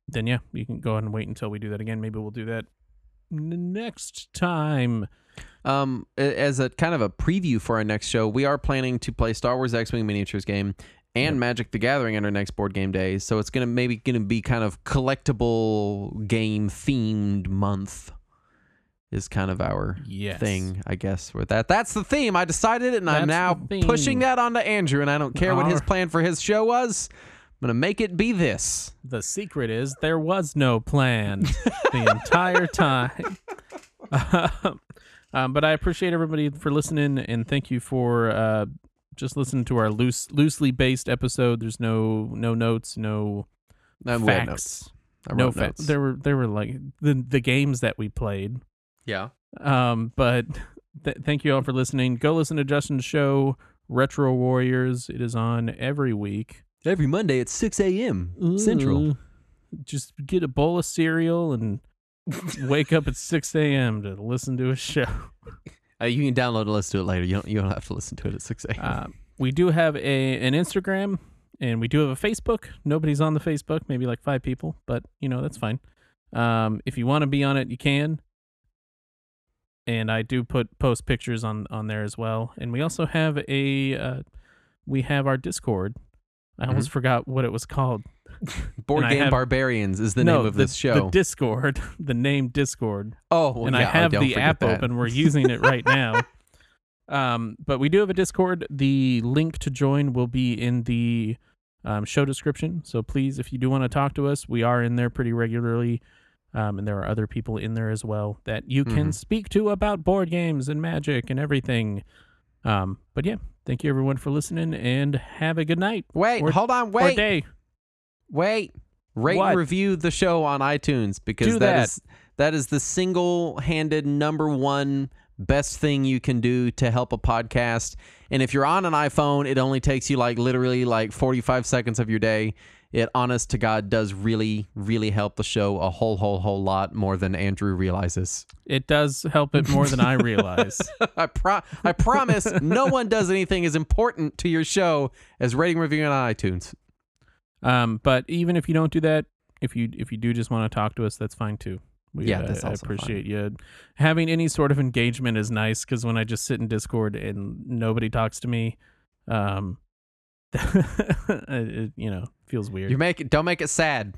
then yeah, you can go ahead and wait until we do that again. Maybe we'll do that n- next time.
Um, as a kind of a preview for our next show, we are planning to play Star Wars X Wing miniatures game and
Yep.
Magic the Gathering at our next board game day. So it's gonna maybe gonna be kind of collectible game themed month. Is kind of our
Yes.
thing, I guess. With that, that's the theme. I decided it, and I'm now pushing that onto Andrew. And I don't care what his plan for his show was. I'm gonna make it be this.
The secret is there was no plan the entire time. [LAUGHS] um, but I appreciate everybody for listening and thank you for uh, just listening to our loose, loosely based episode. There's no no notes, no
notes.
facts,
I
no facts. There were there were like the the games that we played.
Yeah.
Um, but [LAUGHS] th- thank you all for listening. Go listen to Justin's show, Retro Warriors. It is on every week.
Every Monday at 6 a.m. Central.
Just get a bowl of cereal and [LAUGHS] wake up at 6 a.m. to listen to a show. [LAUGHS]
Uh, you can download and listen to it later. You don't. You don't have to listen to it at 6 a.m.
Uh, we do have a an Instagram and we do have a Facebook. Nobody's on the Facebook, maybe like five people, but you know that's fine. Um, if you want to be on it, you can. And I do put post pictures on on there as well. And we also have a uh, we have our Discord. I almost forgot what it was called. [LAUGHS]
Board
and
Game
have-
Barbarians is the
no,
name of
the,
this show.
The Discord, [LAUGHS] the name Discord.
oh, well,
and
yeah,
I have
don't
the app
that.
open. We're [LAUGHS] using it right now. Um, but we do have a Discord. The link to join will be in the um, show description. So please, if you do want to talk to us, we are in there pretty regularly. Um, and there are other people in there as well that you can
Mhm.
speak to about board games and magic and everything. Um, but yeah, thank you everyone for listening and have a good night
Wait,
Or-
hold on, wait,
day.
wait. Rate
What?
and review the show on iTunes because that
that.
is that is the single-handed number one best thing you can do to help a podcast. And if you're on an iPhone, it only takes you like literally like 45 seconds of your day. It honest to God does really, really help the show a whole, whole, whole lot more than Andrew realizes.
It does help it more than I realize. [LAUGHS]
I pro- I promise no one does anything as important to your show as rating reviewing on iTunes.
Um, but even if you don't do that, if you if you do just want to talk to us, that's fine too. We,
Yeah,
uh,
that's
I appreciate you having any sort of engagement is nice because when I just sit in Discord and nobody talks to me, um, [LAUGHS] you know feels weird.
You make it. Don't make it sad.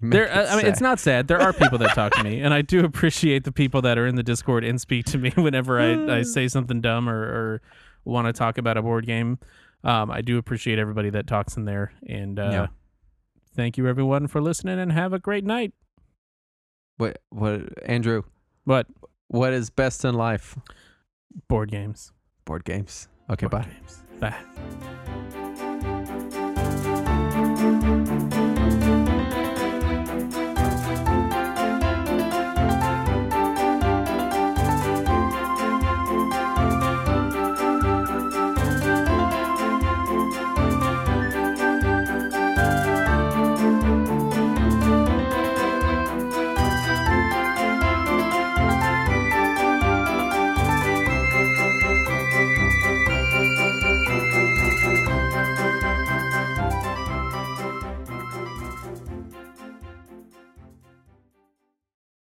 Make
there,
it
I I mean, it's not sad. There are people that talk to [LAUGHS] me, and I do appreciate the people that are in the Discord and speak to me [LAUGHS] whenever I, I say something dumb or, or want to talk about a board game. Um, I do appreciate everybody that talks in there, and uh,
Yeah.
thank you everyone for listening, and have a great night.
What? What? Andrew?
What
What is best in life?
board games?
Board games. Okay.
Board
bye.
games. Bye.